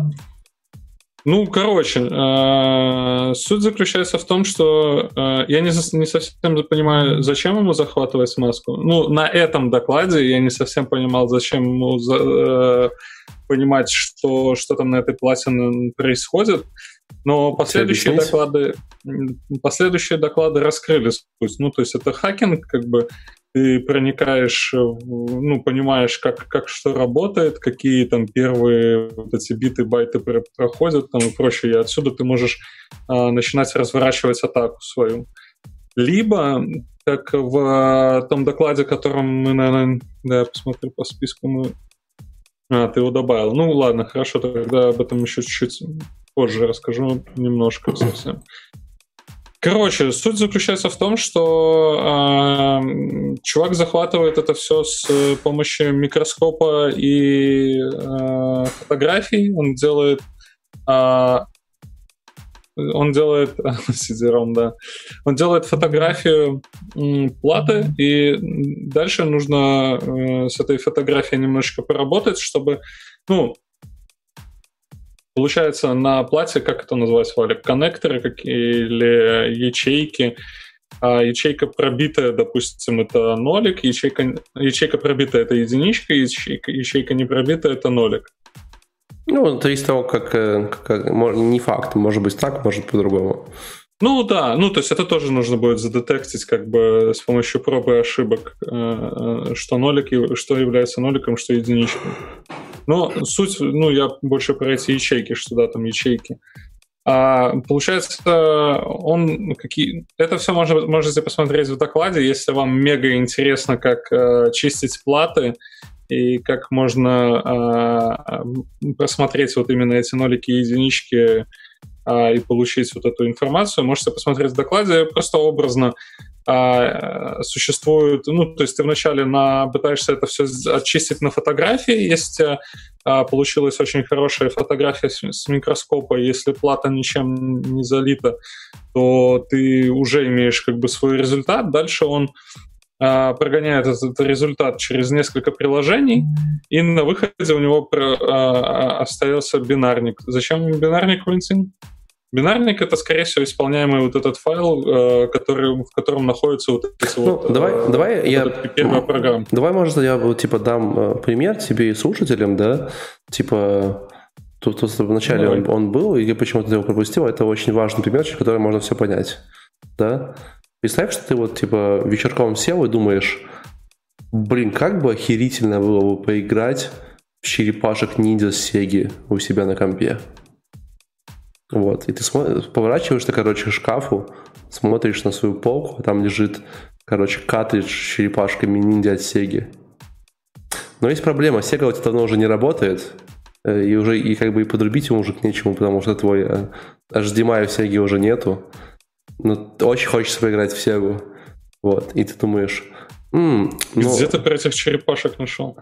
Ну, короче, э, суть заключается в том, что э, я не, не совсем понимаю, зачем ему захватывать маску. Ну, на этом докладе я не совсем понимал, зачем ему за- э, понимать, что, что там на этой плате н- происходит. Но последующие доклады, последующие доклады раскрыли суть. Ну, то есть это хакинг, как бы ты проникаешь, в- ну, понимаешь, как, как что работает, какие там первые вот эти биты, байты пр- проходят там и прочее, и отсюда ты можешь а, начинать разворачивать атаку свою. Либо, как в а, том докладе, котором мы, наверное, да, я посмотрю по списку, мы... А, ты его добавил. Ну, ладно, хорошо, тогда об этом еще чуть-чуть позже расскажу немножко совсем. Короче, суть заключается в том, что э, чувак захватывает это все с э, помощью микроскопа и э, фотографий. Он делает э, он делает CD-ROM, да. Он делает фотографию платы, и дальше нужно э, с этой фотографией немножечко поработать, чтобы, ну, получается на плате, как это называется, Валик, коннекторы какие или ячейки. А ячейка пробитая, допустим, это нолик, ячейка, ячейка пробитая это единичка, ячейка, ячейка не пробитая это нолик. Ну, то есть того, как, э, как- мо- не факт, может быть так, может по-другому. Ну да, ну то есть это тоже нужно будет задетектить как бы с помощью пробы и ошибок, э, э, что нолик, что является ноликом, что единичкой. Но суть, ну я больше про эти ячейки, что да, там ячейки. А, получается, он какие... Это все можно, можете посмотреть в докладе, если вам мега интересно, как э, чистить платы и как можно э, просмотреть вот именно эти нолики и единички а, и получить вот эту информацию, можете посмотреть в докладе. Просто образно а, существует, ну, то есть ты вначале на, пытаешься это все очистить на фотографии, если а, получилась очень хорошая фотография с, с микроскопа, если плата ничем не залита, то ты уже имеешь как бы свой результат. Дальше он а, прогоняет этот результат через несколько приложений, и на выходе у него про- а, а, остается бинарник. Зачем бинарник, Валентин? Бинарник — это, скорее всего, исполняемый вот этот файл, э, который, в котором находится вот эти Ну, вот... давай, э, давай вот я... первая программа. Давай, может, я вот, типа дам э, пример тебе и слушателям, да? Типа, тут, тут вначале Давай. он, он был, и я почему-то его пропустил. Это очень важный пример, через который можно все понять. Да? Представь, что ты вот, типа, вечерком сел и думаешь, блин, как бы охерительно было бы поиграть в черепашек ниндзя Сеги у себя на компе. Вот, и ты смотришь, поворачиваешься, короче, к шкафу, смотришь на свою полку, там лежит, короче, картридж с черепашками ниндзя от Сеги. Но есть проблема, Sega у тебя давно уже не работает, э, и уже и как бы и подрубить ему уже к нечему, потому что твой э, HDMI в Sega уже нету. Но очень хочется поиграть в Сегу. Вот, и ты думаешь, М, ну, Где ты про этих черепашек нашел?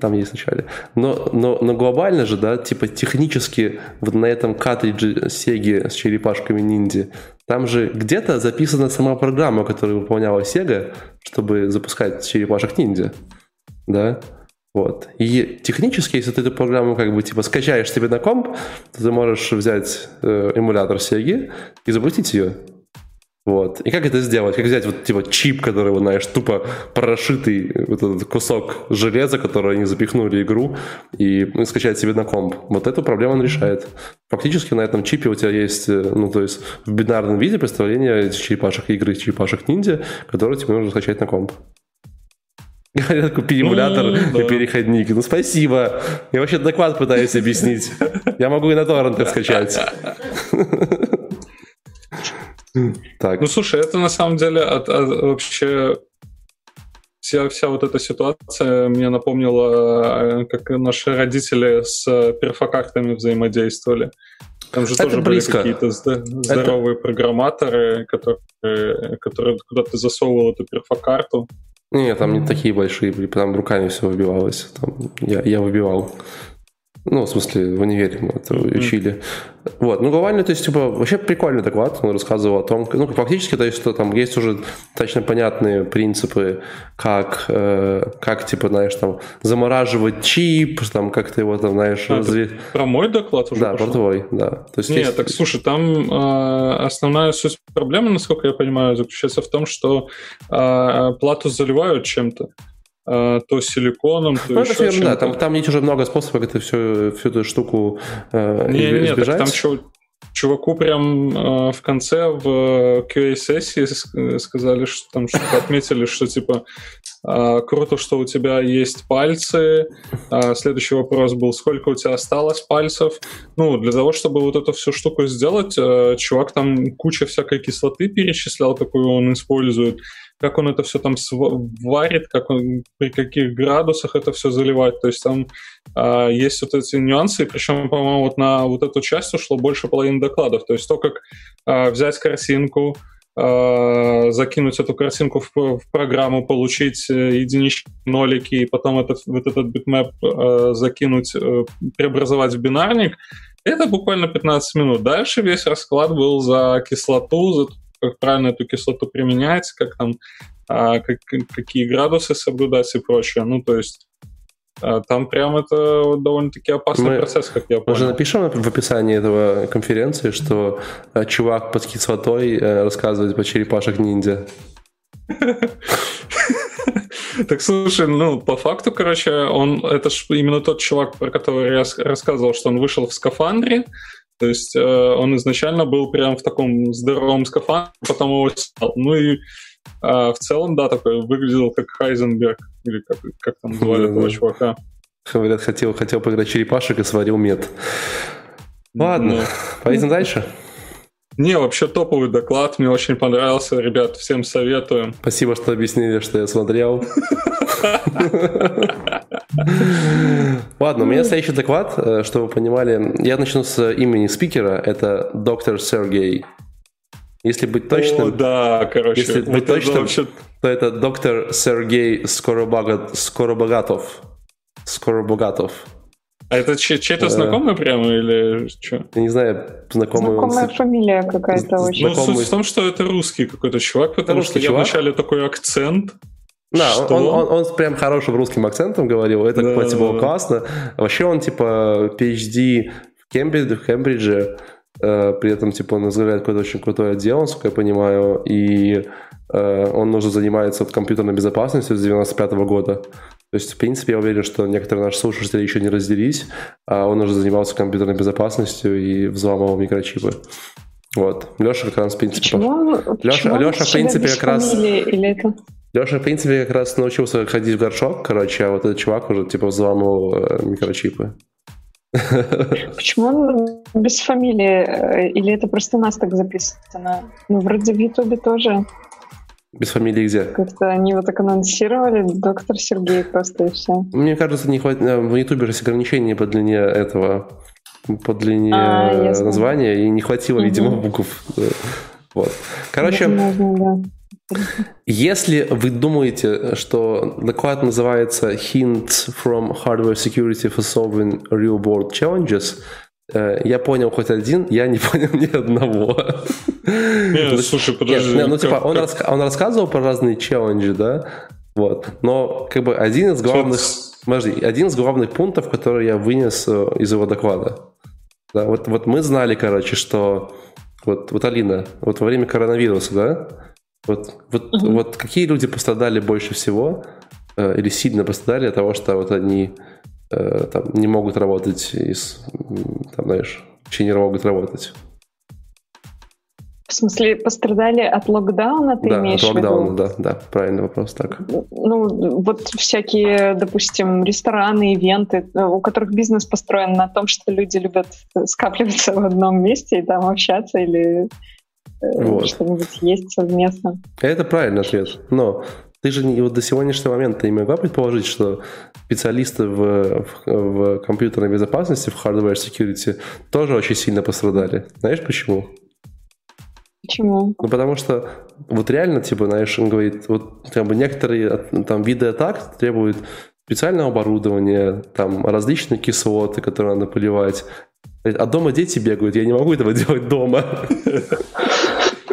Там есть вначале. Но, но, но глобально же, да, типа технически вот на этом картридже Сеги с черепашками ниндзя, там же где-то записана сама программа, которую выполняла Sega, чтобы запускать черепашек ниндзя. Да? Вот. И технически, если ты эту программу как бы типа скачаешь себе на комп, то ты можешь взять э, эмулятор Sega и запустить ее. Вот. И как это сделать? Как взять вот типа чип, который, вот, знаешь, тупо прошитый вот этот кусок железа, который они запихнули игру, и ну, скачать себе на комп. Вот эту проблему он решает. Фактически на этом чипе у тебя есть, э, ну, то есть в бинарном виде представление черепашек игры, черепашек ниндзя, которые тебе нужно скачать на комп. Говорят, купи эмулятор и да. переходник. Ну, спасибо. Я вообще доклад пытаюсь объяснить. Я могу и на торрентах скачать. Так. Ну, слушай, это на самом деле от, от, вообще вся, вся вот эта ситуация мне напомнила, э, как наши родители с перфокартами взаимодействовали. Там же это тоже близко. были какие-то здоровые это... программаторы, которые, которые куда ты засовывал эту перфокарту. Нет, там не такие большие были, там руками все выбивалось. Там я, я выбивал. Ну, в смысле, в универе мы это учили. Вот, ну, глобально, то есть, типа, вообще прикольный доклад, он рассказывал о том, ну, фактически, то есть, что там есть уже точно понятные принципы, как, э, как, типа, знаешь, там, замораживать чип, там, как ты его, там, знаешь... А, разви... Про мой доклад уже Да, пошел? про твой, да. То есть, Нет, есть... так, слушай, там э, основная суть проблемы, насколько я понимаю, заключается в том, что э, плату заливают чем-то. А, то силиконом, то ну, еще это, да, там, там есть уже много способов, как это все, всю эту штуку э, не, избежать. Нет, так там чего, чуваку прям э, в конце в QA-сессии сказали, что там что-то отметили, что типа э, круто, что у тебя есть пальцы. Э, следующий вопрос был, сколько у тебя осталось пальцев. Ну, для того, чтобы вот эту всю штуку сделать, э, чувак там куча всякой кислоты перечислял, какую он использует как он это все там варит, как он, при каких градусах это все заливать. То есть там э, есть вот эти нюансы, причем, по-моему, вот на вот эту часть ушло больше половины докладов. То есть то, как э, взять картинку, э, закинуть эту картинку в, в программу, получить э, единички, нолики, и потом этот, вот этот битмэп э, закинуть, э, преобразовать в бинарник, это буквально 15 минут. Дальше весь расклад был за кислоту, за как правильно эту кислоту применять, как там, а, как, какие градусы соблюдать и прочее. Ну, то есть а, там прям это довольно-таки опасный мы, процесс, как я понял. Мы же напишем в описании этого конференции, что а, чувак под кислотой а, рассказывает по черепашек ниндзя. Так слушай, ну, по факту, короче, он, это ж именно тот чувак, про которого я рассказывал, что он вышел в скафандре, то есть э, он изначально был прям в таком здоровом скафандре, потом его снял. Ну и э, в целом, да, такой выглядел как Хайзенберг, или как, как там звали этого чувака. Говорят, хотел, хотел поиграть черепашек и сварил мед. Ладно, ну, поедем дальше. Не, вообще топовый доклад, мне очень понравился, ребят, всем советую. Спасибо, что объяснили, что я смотрел. Ладно, у меня следующий доклад, э, чтобы вы понимали. Я начну с имени спикера. Это доктор Сергей. Если быть точным... О, да, короче. Если быть точным, вообще... то это доктор Сергей Скоробогат... Скоробогатов. Скоробогатов. А это чей-то э, знакомый прямо или что? Я не знаю, знакомый Знакомая он... фамилия какая-то очень. Ну, суть в том, что это русский какой-то чувак, потому что я вначале такой акцент, да, что? он, он, он прям хорошим русским акцентом говорил, это, да. кстати, было классно. Вообще он, типа, PhD в Кембридже, в Кембридже э, при этом, типа, он возглавляет какой-то очень крутой отдел, насколько я понимаю, и э, он уже занимается вот, компьютерной безопасностью с 95 -го года. То есть, в принципе, я уверен, что некоторые наши слушатели еще не разделись, а он уже занимался компьютерной безопасностью и взламывал микрочипы. Вот. Леша как раз, в принципе... Почему, Леша, почему Леша в принципе, как раз... Или это? Леша, в принципе, как раз научился ходить в горшок, короче, а вот этот чувак уже, типа, взламывал э, микрочипы. Почему он без фамилии? Э, или это просто у нас так записано? Ну, вроде в Ютубе тоже. Без фамилии где? Как-то они вот так анонсировали, доктор Сергей просто и все. Мне кажется, не хватит, в Ютубе же есть ограничения по длине этого, по длине А, ясно. названия, и не хватило, видимо, Мгм. букв. Вот. Короче, Возможно, да. Если вы думаете, что доклад называется Hints from Hardware Security for Solving Real World Challenges, э, я понял хоть один, я не понял ни одного. Не, Ну, слушай, нет, подожди. не, ну, типа, он, раска- он рассказывал про разные челленджи, да, вот, но как бы один из главных, подожди, один из главных пунктов, который я вынес э, из его доклада, да, вот, вот мы знали, короче, что вот, вот Алина, вот во время коронавируса, да, вот, вот, Мгм. вот какие люди пострадали больше всего э, или сильно пострадали от того, что вот они э, там не могут работать из, там, знаешь, вообще не могут работать. В смысле, пострадали от локдауна, ты да, имеешь от в виду? локдауна, да, да, правильный вопрос, так. Ну, вот всякие, допустим, рестораны, ивенты, э, у которых бизнес построен на том, что люди любят скапливаться в одном месте и там общаться или э, Вот. что-нибудь есть совместно. Это правильный ответ. Но ты же не, вот до сегодняшнего момента не могла предположить, что специалисты в, в, в компьютерной безопасности, в hardware security, тоже очень сильно пострадали. Знаешь почему? Почему? Ну, потому что вот реально, типа, знаешь, он говорит, вот как бы некоторые от- там виды атак требуют специального оборудования, там различные кислоты, которые надо поливать. А дома дети бегают, я не могу этого делать дома.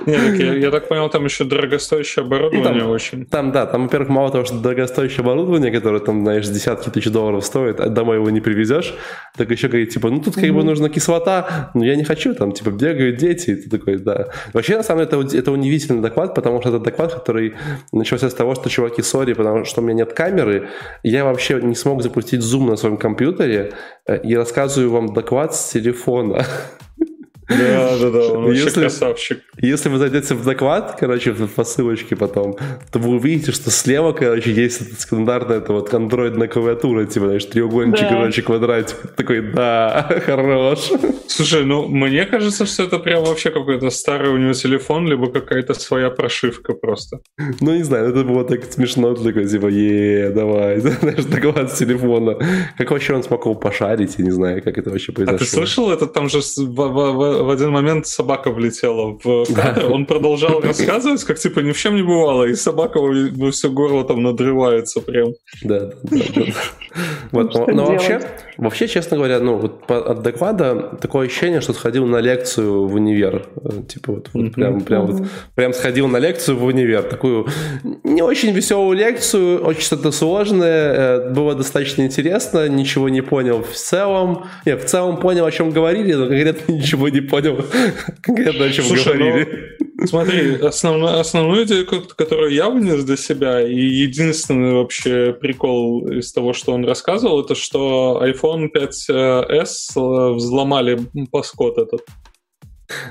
Не, так я, я так понял, там еще дорогостоящее оборудование там- очень. Там, да, там, во-первых, мало того, что дорогостоящее оборудование, которое там, знаешь, десятки тысяч долларов стоит, а домой его не привезешь, так еще говорит, типа, ну тут как бы нужна кислота, но я не хочу, там, типа, бегают дети, и ты такой, да. Вообще, на самом деле, это, это удивительный доклад, потому что это доклад, который начался с того, что, чуваки, сори, потому что у меня нет камеры, я вообще не смог запустить зум на своем компьютере, э, и рассказываю вам доклад с телефона. Да, да, да, он Если- красавчик. Если вы зайдете в доклад, короче, в- по ссылочке потом, то вы увидите, что слева, короче, есть эта стандартная это вот андроидная клавиатура, типа, знаешь, треугольничек, Да. короче, квадратик. Такой, да, хорош. Слушай, ну мне кажется, что это прям вообще какой-то старый у него телефон, либо какая-то своя прошивка просто. Ну, не знаю, это было так смешно, такой, типа, е давай, знаешь, доклад с телефона. Как вообще он смог его пошарить, я не знаю, как это вообще А произошло. ты слышал, это там же в, в- в- в один момент собака влетела в кадр, он продолжал рассказывать, как типа ни в чем не бывало, и собака во, все горло там надрывается прям. Да, да, да. да. Вот, но вообще, делать? вообще, честно говоря, ну, вот по- от доклада такое ощущение, что сходил на лекцию в универ. Э, Типа вот, вот Мгм. прям, прям, вот, прям сходил на лекцию в универ. Такую не очень веселую лекцию, очень что-то сложное. э, Было достаточно интересно, ничего не понял в целом. Нет, в целом понял, о чем говорили, но конкретно ничего не понял, конкретно о чем Слушай, ну, говорили. Смотри, основную, основную идею, ко- которую я вынес для себя, и единственный вообще прикол из того, что он рассказывал, это что iPhone 5s взломали паскот этот.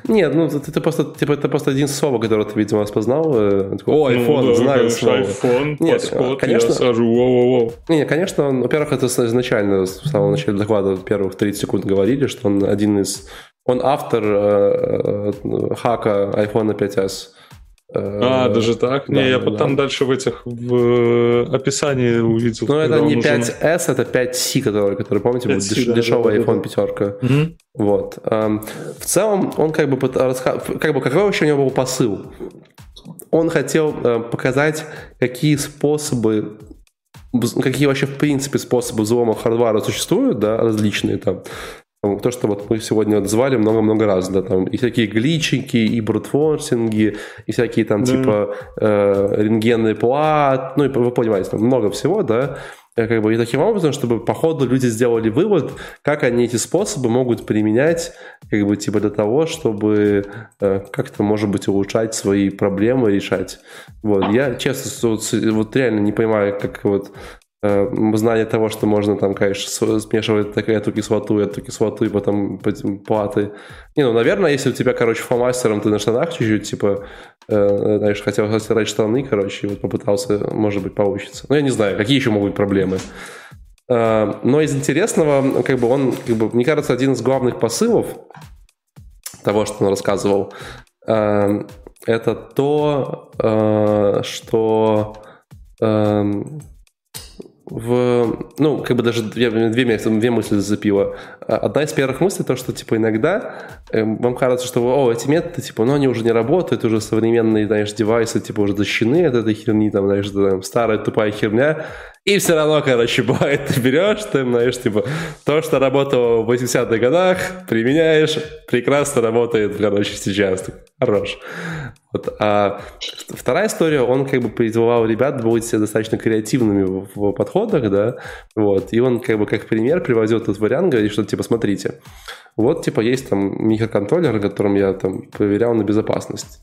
Нет, ну это, это просто типа это просто один слово, которое ты, видимо, распознал. э, такой, О, iPhone, Ну, да, знаю конечно, слово. iPhone, Нет, паскот, конечно. я сразу воу-воу-воу. Не, не, конечно, он, во-первых, это изначально с самого начала доклада первых 30 секунд говорили, что он один из... Он автор э, э, хака iPhone 5s. Э, А, даже так? да, не, я да, потом да. дальше в этих в э, описании увидел. Ну, это не уже- 5s, это 5c, который, который помните, был 5C, деш- да, дешевый да, да, iPhone да. пятерка. Мгм. Вот. Эм, В целом, он как бы как бы какой вообще у него был посыл? Он хотел показать, какие способы какие вообще в принципе способы взлома хардвара существуют, да, различные там. То, что вот мы сегодня вот звали много-много раз, да, там и всякие гличики, и брутфорсинги, и всякие там Да. типа э, рентгенный плат, ну и вы понимаете, там много всего, да, Э, как бы и таким образом, чтобы по ходу люди сделали вывод, как они эти способы могут применять, как бы типа для того, чтобы э, как-то, может быть, улучшать свои проблемы, решать. Вот, я честно, вот, реально не понимаю, как вот знание того, что можно там, конечно, смешивать так, эту кислоту, эту кислоту и потом платы. Не, ну, наверное, если у тебя, короче, фломастером ты на штанах чуть-чуть, типа, э, знаешь, хотел стирать штаны, короче, вот попытался, может быть, получится. Ну, я не знаю, какие еще могут быть проблемы. Э, но из интересного, как бы он, как бы, мне кажется, один из главных посылов того, что он рассказывал, э, это то, э, что эм, в, ну, как бы даже две, две, две мысли зацепила. Одна из первых мыслей то, что, типа, иногда э, вам кажется, что, о, эти методы, типа, ну, они уже не работают, уже современные, знаешь, девайсы, типа, уже защищены от этой херни, там, знаешь, там, старая тупая херня, и все равно, короче, бывает, ты берешь, ты, знаешь, типа, то, что работало в 80-х годах, применяешь, прекрасно работает, короче, сейчас. Хорош. Вот. А вторая история, он как бы призывал ребят быть достаточно креативными в, подходах, да, вот, и он как бы как пример привозил этот вариант, говорит, что типа, смотрите, вот типа есть там микроконтроллер, которым я там проверял на безопасность.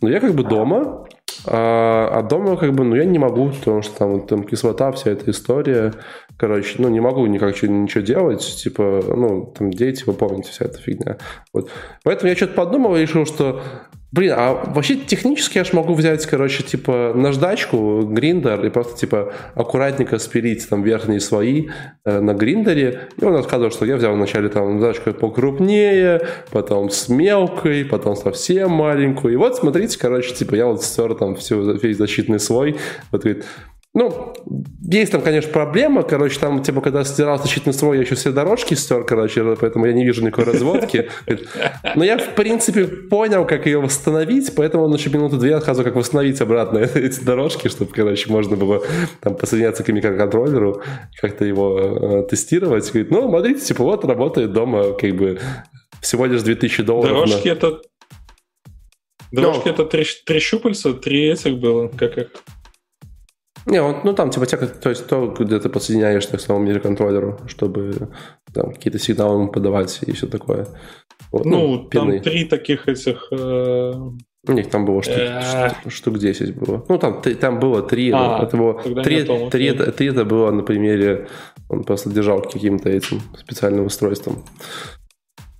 Но я как бы дома, а, а дома как бы, ну, я не могу, потому что там, там кислота, вся эта история, короче, ну, не могу никак ничего делать, типа, ну, там дети, вы помните, вся эта фигня. Вот. Поэтому я что-то подумал и решил, что Блин, а вообще технически я же могу взять, короче, типа наждачку, гриндер и просто типа аккуратненько спилить там верхние слои э, на гриндере. И он рассказывал, что я взял вначале там наждачку покрупнее, потом с мелкой, потом совсем маленькую. И вот смотрите, короче, типа я вот стер там все, весь защитный слой. Вот говорит, ну, есть там, конечно, проблема, короче, там, типа, когда стирал защитный слой, я еще все дорожки стер, короче, поэтому я не вижу никакой разводки. Но я, в принципе, понял, как ее восстановить, поэтому он еще минуты две отказывал, как восстановить обратно эти дорожки, чтобы, короче, можно было там подсоединяться к микроконтроллеру, как-то его э, тестировать. Говорит, ну, смотрите, типа, вот работает дома, как бы, всего лишь 2000 долларов. Дорожки на... это... Дорожки Но... это три, три щупальца, три этих было, как их... Не, он, ну там типа тека, то есть то, где ты подсоединяешь к самому микроконтроллеру, чтобы там какие-то сигналы ему подавать и все такое. Вот, ну, ну там три таких этих... Э... У них там было штук, э. штук 10 было. Ну, там, там было три. А, это было, три, три, три это было на примере, он просто держал каким-то этим специальным устройством.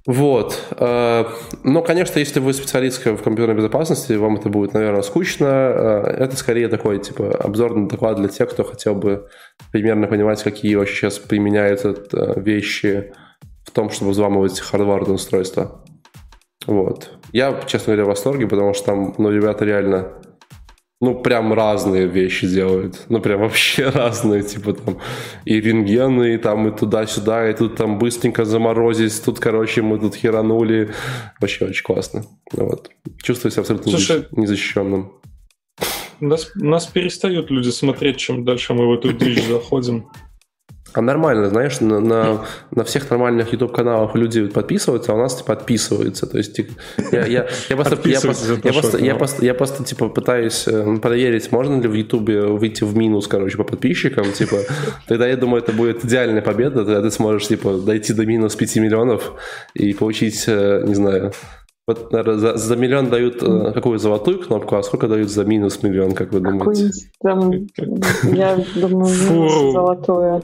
Вот. Э, но, конечно, если вы специалист в компьютерной безопасности, вам это будет, наверное, скучно. Э, это скорее такой, типа, обзорный доклад для тех, кто хотел бы примерно понимать, какие вообще сейчас применяются э, вещи в том, чтобы взламывать хардварное устройство. Вот. Я, честно говоря, в восторге, потому что там, ну, ребята реально ну, прям разные вещи делают. Ну, прям вообще разные, типа там и рентгены, и там и туда-сюда, и тут там быстренько заморозить, тут, короче, мы тут херанули. Вообще очень классно. Вот. Чувствую себя абсолютно Слушай, незащищенным. Нас, нас перестают люди смотреть, чем дальше мы в эту дичь заходим. А нормально, знаешь, на, на, на всех нормальных YouTube-каналах люди подписываются, а у нас типа отписываются. То есть типа, я, я, я, просто, я, просто, я, просто, я, просто, я просто типа пытаюсь э, проверить, можно ли в YouTube выйти в минус, короче, по подписчикам. Типа, тогда я думаю, это будет идеальная победа, тогда ты сможешь типа дойти до минус 5 миллионов и получить, э, не знаю, вот, наверное, за, за миллион дают э, какую золотую кнопку, а сколько дают за минус миллион, как вы думаете? Там, я думаю, золотую.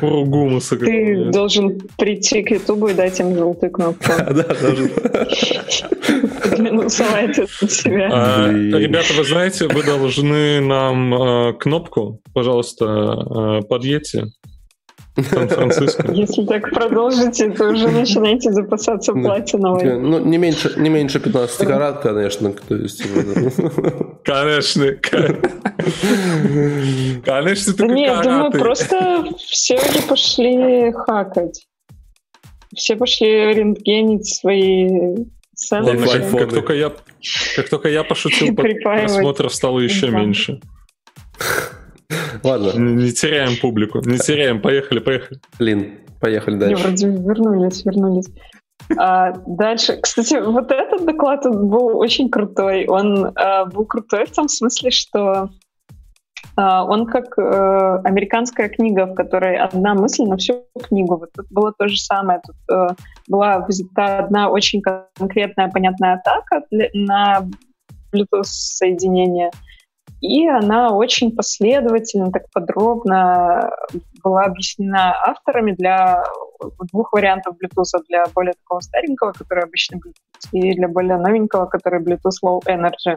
Гумуса. Ты должен прийти к Ютубу и дать им желтую кнопку. Да, должен. Минусовать от себя. А, ребята, вы знаете, вы должны нам а, кнопку, пожалуйста, а, подъедьте. Сан-Франциско. Если так продолжите, то уже начинаете запасаться платиновой. Ну, не меньше, не меньше 15 карат, конечно. То есть, конечно. Конечно, ты Нет, думаю, просто все они пошли хакать. Все пошли рентгенить свои сэндвичи. Как только я, как только я пошутил, просмотров стало еще меньше. Ладно. Не теряем публику, не теряем. Поехали, поехали. Лин, поехали дальше. Не, вроде вернулись, вернулись. А, дальше, кстати, вот этот доклад был очень крутой. Он а, был крутой в том смысле, что а, он как а, американская книга, в которой одна мысль на всю книгу. Вот тут было то же самое. Тут а, была одна очень конкретная, понятная атака для, на Bluetooth-соединение — и она очень последовательно, так подробно была объяснена авторами для двух вариантов Bluetooth, для более такого старенького, который обычно Bluetooth, и для более новенького, который Bluetooth Low Energy.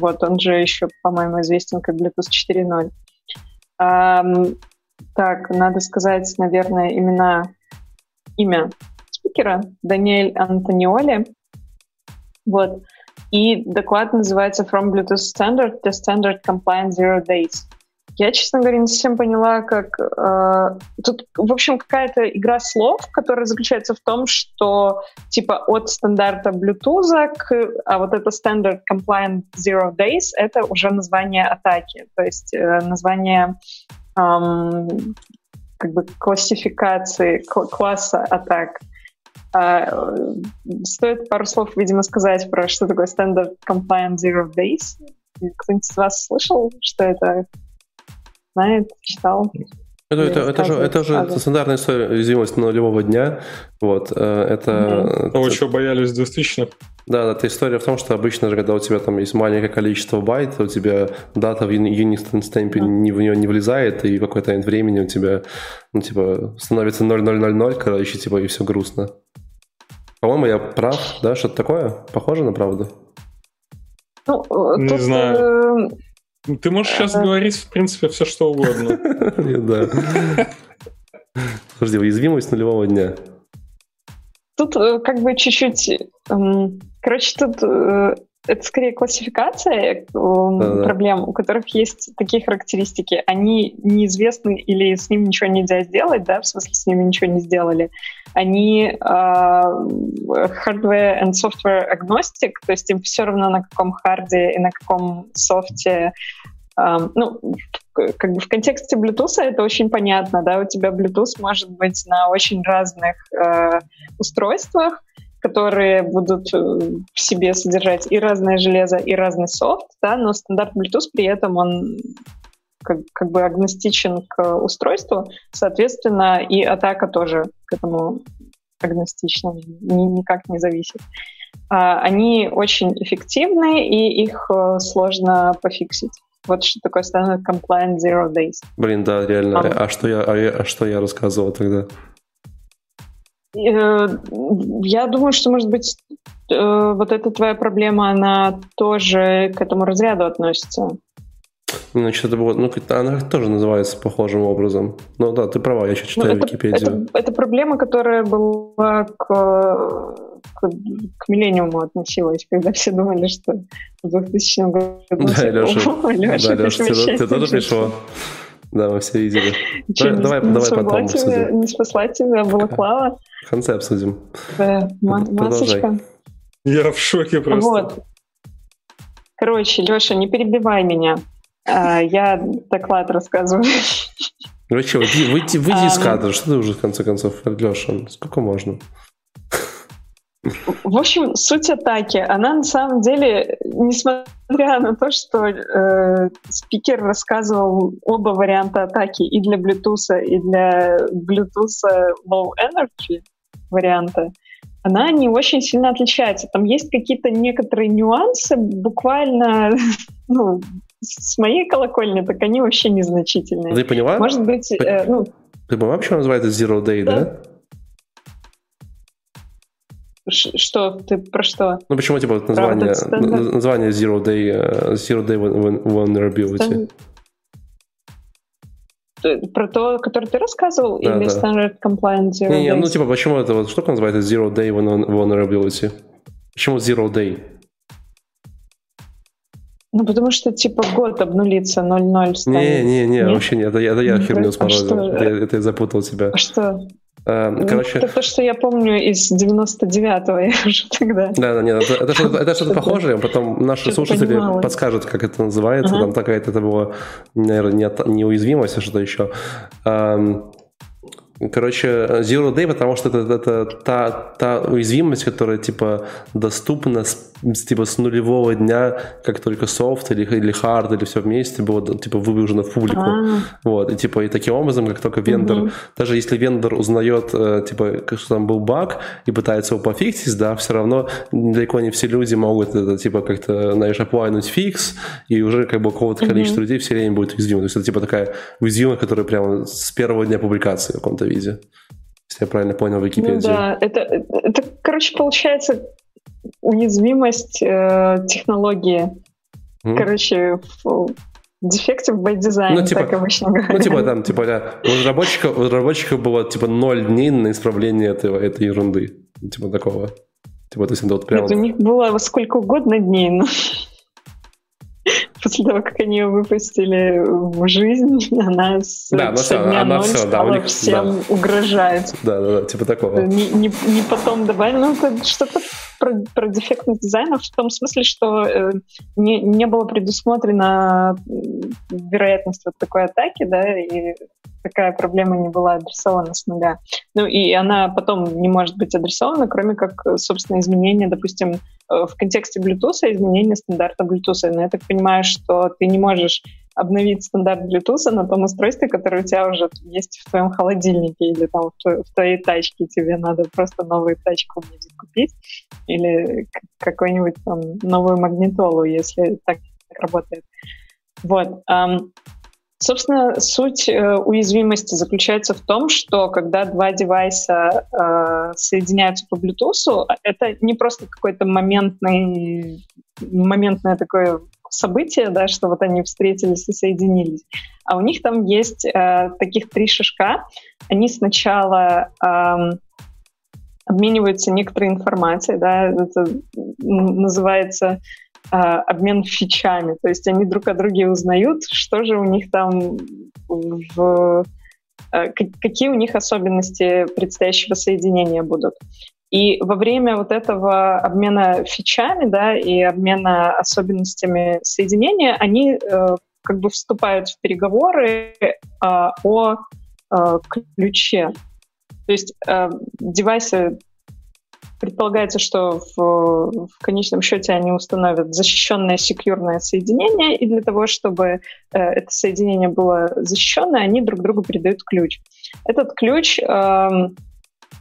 Вот, он же еще, по-моему, известен как Bluetooth 4.0. Так, надо сказать, наверное, имена, имя спикера Даниэль Антониоли. Вот. И доклад называется From Bluetooth Standard to Standard Compliant Zero Days. Я, честно говоря, не совсем поняла, как... Э, тут, в общем, какая-то игра слов, которая заключается в том, что типа от стандарта Bluetooth к... А вот это Standard Compliant Zero Days — это уже название атаки, то есть э, название эм, как бы классификации, класса атак. А, стоит пару слов, видимо, сказать про что такое Standard Compliant Zero Days. Кто-нибудь из вас слышал, что это? Знает, читал? Это, это, это, же, это же стандартная история уязвимости нулевого дня. Вот, э, это... Того, чего боялись 2000 Да, да, это история в том, что обычно же, когда у тебя там есть маленькое количество байт, у тебя дата в unit стемпе не, в нее не влезает, и в какой-то времени у тебя, ну, типа, становится 0000, короче, типа, и все грустно. По-моему, я прав, да? Что-то такое? Похоже на правду? Ну, э, Не тут, знаю. э, Ты можешь сейчас говорить, в принципе, все что угодно. Да. Подожди, уязвимость нулевого дня. Тут э, как бы чуть-чуть... эм, Короче, тут э, это скорее классификация э, Да-да. проблем, у которых есть такие характеристики. Они неизвестны или с ним ничего нельзя сделать, да, в смысле с ними ничего не сделали. Они э, hardware and software agnostic, то есть им все равно на каком харде и на каком софте Ам, ну, как бы в контексте Bluetooth это очень понятно, да, у тебя Bluetooth может быть на очень разных э, устройствах, которые будут э, в себе содержать и разное железо, и разный софт, да, но стандарт Bluetooth при этом он как, как бы агностичен к устройству, соответственно, и атака тоже к этому агностична, ни- никак не зависит. А, Они очень эффективны, и их э, сложно пофиксить. Вот что такое Standard Compliant Zero Days. Блин, да, реально. А. А что я, а я- а что я рассказывал тогда? Э, Я думаю, что, может быть, э, вот эта твоя проблема, она тоже к этому разряду относится. Значит, это было, ну, как-то она тоже называется похожим образом. Ну да, ты права, я сейчас Ну, читаю это, Википедию. это- это проблема, которая была к, к, к миллениуму относилась, когда все думали, что в 2000 году... Да, Леша, да, Леша, ты, ты тоже пришел? Да, мы все видели. Чё, Давай- не- давай- не давай смогла потом тебя-. Не спасла тебя балаклава? В конце обсудим. Да, Продолжай. масочка. Я в шоке просто. Вот. Короче, Леша, не перебивай меня. А, Я доклад рассказываю. Что, выйди, выйди, выйди из кадра, что ты уже в конце концов, Леша, сколько можно? В общем, суть атаки, она на самом деле, несмотря на то, что э, спикер рассказывал оба варианта атаки и для Bluetooth, и для Bluetooth Low Energy варианта, она не очень сильно отличается. Там есть какие-то некоторые нюансы, буквально, ну, с моей колокольни, так они вообще незначительные. Ты поняла? Может быть, э, ну, Ты поняла, почему называется Zero Day, да? Да. ш- что ты про что? Ну почему типа название, н- название Zero Day, э, Zero Day Vul- Vulnerability? Про то, который ты рассказывал, Да, или да. Standard Compliant Zero Не, не, ну типа почему эта вот штука называется Zero Day Vul- Vulnerability? Почему Zero Day? Ну, потому что, типа, год обнулится, 0-0 станет. Не, не, не, Нет? вообще нет, это, я- это я Ну, херню а сморозил, это, я- это я запутал тебя. А что? Э, Ну, Короче, Это то, что я помню из 99-го, я уже тогда. Да, да, нет, это, это что-то, похожее, потом наши слушатели понимала. подскажут, как это называется, Ага. там такая это было, наверное, не, от- не уязвимость, а что-то еще. Ам, Короче, Zero Day, потому что это, это та, та уязвимость, которая типа доступна с, типа с нулевого дня, как только софт или, или хард или все вместе было типа выложено в публику. А, Вот, и типа и таким образом, как только вендор, Мгм. даже если вендор узнает, э, типа, что там был баг и пытается его пофиксить, да, все равно далеко не все люди могут это, типа, как-то, знаешь, аплайнуть fix, и уже как бы какого-то количества людей все время будет уязвимы. То есть это типа такая уязвимость, которая прямо с первого дня публикации в каком-то виде. Если я правильно понял ну Википедию. да, это, это, короче, получается уязвимость э, технологии. М? Короче, в- Defective by design, Ну, типа, так обычно говорят. Ну, типа, там, типа, да, у разработчиков, у разработчиков было, типа, ноль дней на исправление этого, этой ерунды. Типа, такого. Типа, то есть, это вот прям... Нет, у них было сколько угодно дней, но после того, как они ее выпустили в жизнь, она с, Да, она со дня она ноль всё, да, стала у них- всем угрожать. Да, да, да, типа такого. Не, не, не потом добавили, ну, это что-то про, про дефектность дизайна в том смысле, что э, не, не было предусмотрено вероятность вот такой атаки, да, и такая проблема не была адресована с нуля. Ну, и она потом не может быть адресована, кроме как, э, собственно, изменения, допустим, в контексте Bluetooth, изменения стандарта Bluetooth. Но я так понимаю, что ты не можешь обновить стандарт Bluetooth на том устройстве, которое у тебя уже есть в твоем холодильнике или там в, в твоей тачке. Тебе надо просто новую тачку будет купить или какую-нибудь там новую магнитолу, если так работает. Вот. Собственно, суть э, уязвимости заключается в том, что когда два девайса э, соединяются по Bluetooth, это не просто какой-то моментный, моментное такое событие, да, что вот они встретились и соединились, а у них там есть э, таких три шажка. Они сначала ам, обмениваются некоторой информацией, да, это называется обмен фичами. То есть они друг о друге узнают, что же у них там в... а, Какие у них особенности предстоящего соединения будут. И во время вот этого обмена фичами, да, и обмена особенностями соединения, они э, как бы вступают в переговоры а, о э, ключе. То есть э, девайсы предполагается, что в, в конечном счете они установят защищенное секьюрное соединение, и для того, чтобы э, это соединение было защищенное, они друг другу передают ключ. Этот ключ эм,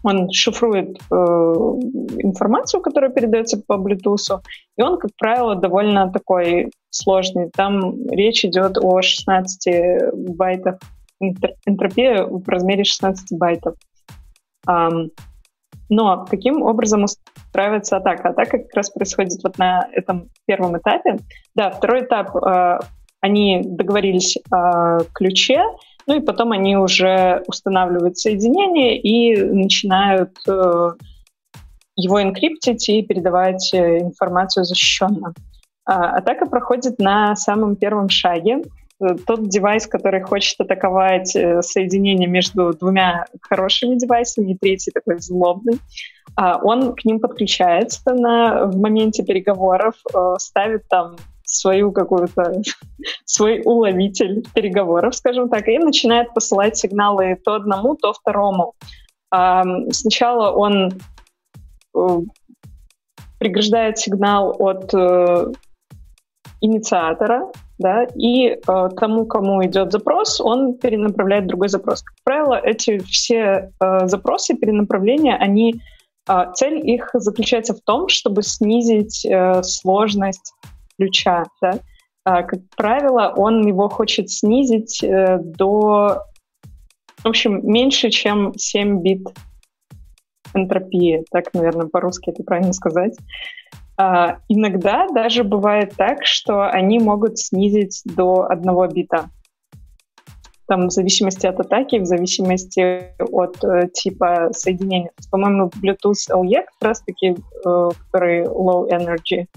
он шифрует э, информацию, которая передается по Bluetooth, и он, как правило, довольно такой сложный. Там речь идет о 16 байтах энтр- энтропия в размере 16 байтов. Ам, но каким образом устраивается атака? Атака как раз происходит вот на этом первом этапе. Да, второй этап, э, они договорились о ключе, ну и потом они уже устанавливают соединение и начинают э, его энкриптить и передавать э, информацию защищенно. А, атака проходит на самом первом шаге. Тот девайс, который хочет атаковать э, соединение между двумя хорошими девайсами, и третий такой злобный, а, он к ним подключается на, в моменте переговоров, э, ставит там свою какую-то свой уловитель переговоров, скажем так, и начинает посылать сигналы то одному, то второму. Ам, Сначала он э, преграждает сигнал от инициатора, да, и э, тому, кому идет запрос, он перенаправляет другой запрос. Как правило, эти все э, запросы перенаправления, они э, цель их заключается в том, чтобы снизить э, сложность ключа. Да? А, как правило, он его хочет снизить э, до, в общем, меньше, чем 7 бит энтропии. Так, наверное, по-русски это правильно сказать. А, иногда даже бывает так, что они могут снизить до одного бита. Там в зависимости от атаки, в зависимости от э, типа соединения. По-моему, Bluetooth LE как раз-таки, э, который low energy,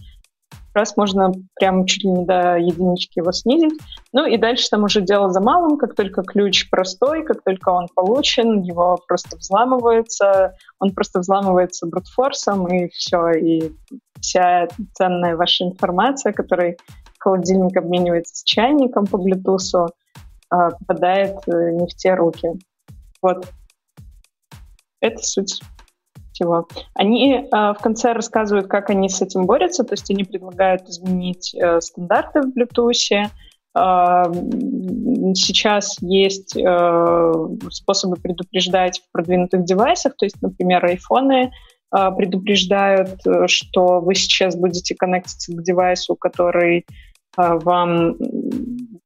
раз можно прям чуть ли не до единички его снизить. Ну и дальше там уже дело за малым. Как только ключ простой, как только он получен, его просто взламывается, он просто взламывается брутфорсом, и все, и вся ценная ваша информация, которой холодильник обменивается с чайником по Bluetooth, а, попадает э, не в те руки. Вот. Это суть всего. Они э, в конце рассказывают, как они с этим борются, то есть они предлагают изменить э, стандарты в Bluetooth. Э, сейчас есть э, способы предупреждать в продвинутых девайсах, то есть, например, айфоны э, предупреждают, что вы сейчас будете коннектиться к девайсу, который вам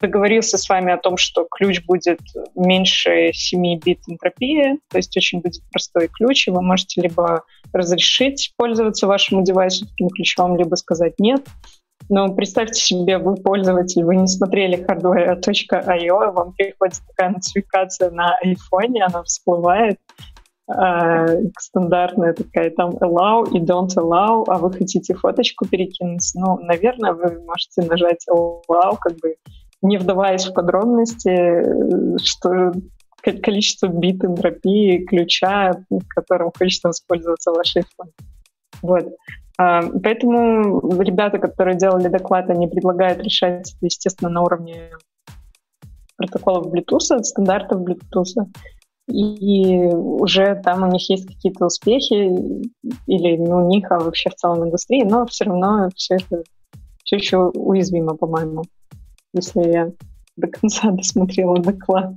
договорился с вами о том, что ключ будет меньше 7 бит энтропии, то есть очень будет простой ключ, и вы можете либо разрешить пользоваться вашему девайсу таким ключом, либо сказать нет. Но представьте себе, вы пользователь, вы не смотрели hardware.io, вам приходит такая нотификация на айфоне, она всплывает, э, стандартная такая, там allow и don't allow, а вы хотите фоточку перекинуть, ну, наверное, вы можете нажать allow, как бы не вдаваясь в подробности, что количество бит энтропии ключа, которым хочет воспользоваться ваш iPhone. Вот. А, поэтому ребята, которые делали доклад, они предлагают решать это, естественно, на уровне протоколов Bluetooth, стандартов Bluetooth. И уже там у них есть какие-то успехи, или не у них, а вообще в целом индустрии, но все равно все это все еще уязвимо, по-моему, если я до конца досмотрела доклад.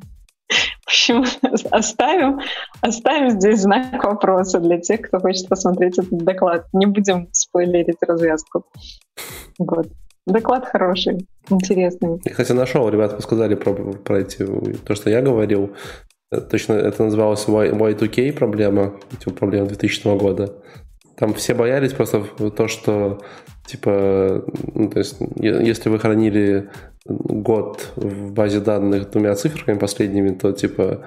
В общем, оставим, оставим здесь знак вопроса для тех, кто хочет посмотреть этот доклад. Не будем спойлерить развязку. Вот. Доклад хороший, интересный. Я, кстати, нашел, ребята сказали про, про эти, то, что я говорил. Точно это называлось Y2K проблема, типа проблема 2000 года. Там все боялись просто то, что типа, ну, то есть, если вы хранили год в базе данных двумя цифрами последними, то типа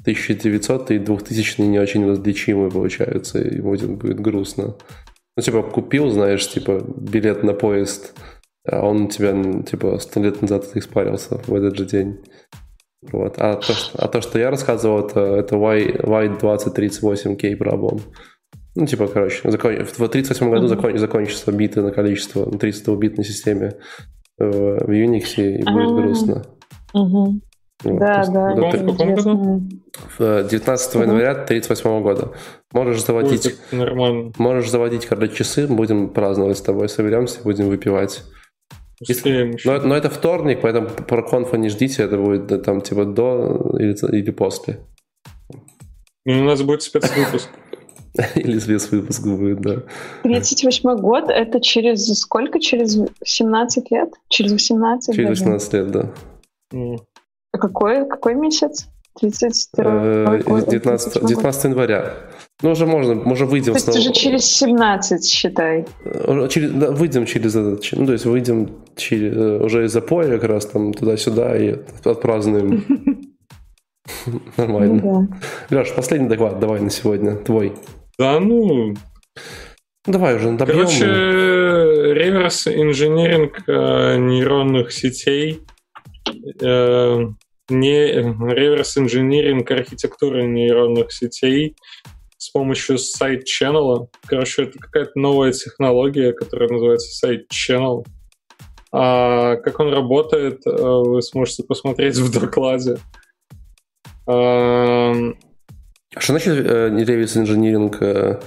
1900 и 2000 не очень различимы получаются, и будет, будет грустно. Ну, типа, купил, знаешь, типа, билет на поезд, а он у тебя, типа, сто лет назад испарился в этот же день. Вот. А, то, что, а то, что я рассказывал, это, это Y, Y2038K проблем. Ну, типа, короче, закон... в 38 году закон... закончатся биты на количество на 32-битной системе в Unix и будет А-а-а. грустно. Угу. Вот, да, да. В каком году? В 19 января 1938 года. Можешь заводить, Ой, нормально. можешь заводить, когда часы, будем праздновать с тобой, соберемся, будем выпивать. Если, но, но это вторник, поэтому про конфа не ждите, это будет там типа до или, или после. Ну, у нас будет спецвыпуск. Или спецвыпуск будет, да. 38 год, это через сколько? Через 17 лет? Через 18? Через 18 лет, да. А какой, какой месяц? 32 э, 19, 19 января. Ну, уже можно, уже выйдем. То есть уже через 17, считай. Через, да, выйдем через этот, ну, то есть выйдем через, э, уже из запоя как раз там туда-сюда и отпразднуем. Нормально. Ну Леш, последний доклад давай на сегодня, твой. Да, ну... Давай уже добьем. Короче, реверс инженеринг э, нейронных сетей э, не реверс инженеринг архитектуры нейронных сетей с помощью сайт channel. Короче, это какая-то новая технология, которая называется сайт channel. А как он работает, э, вы сможете посмотреть в докладе. А что значит э, реверс инжиниринг э,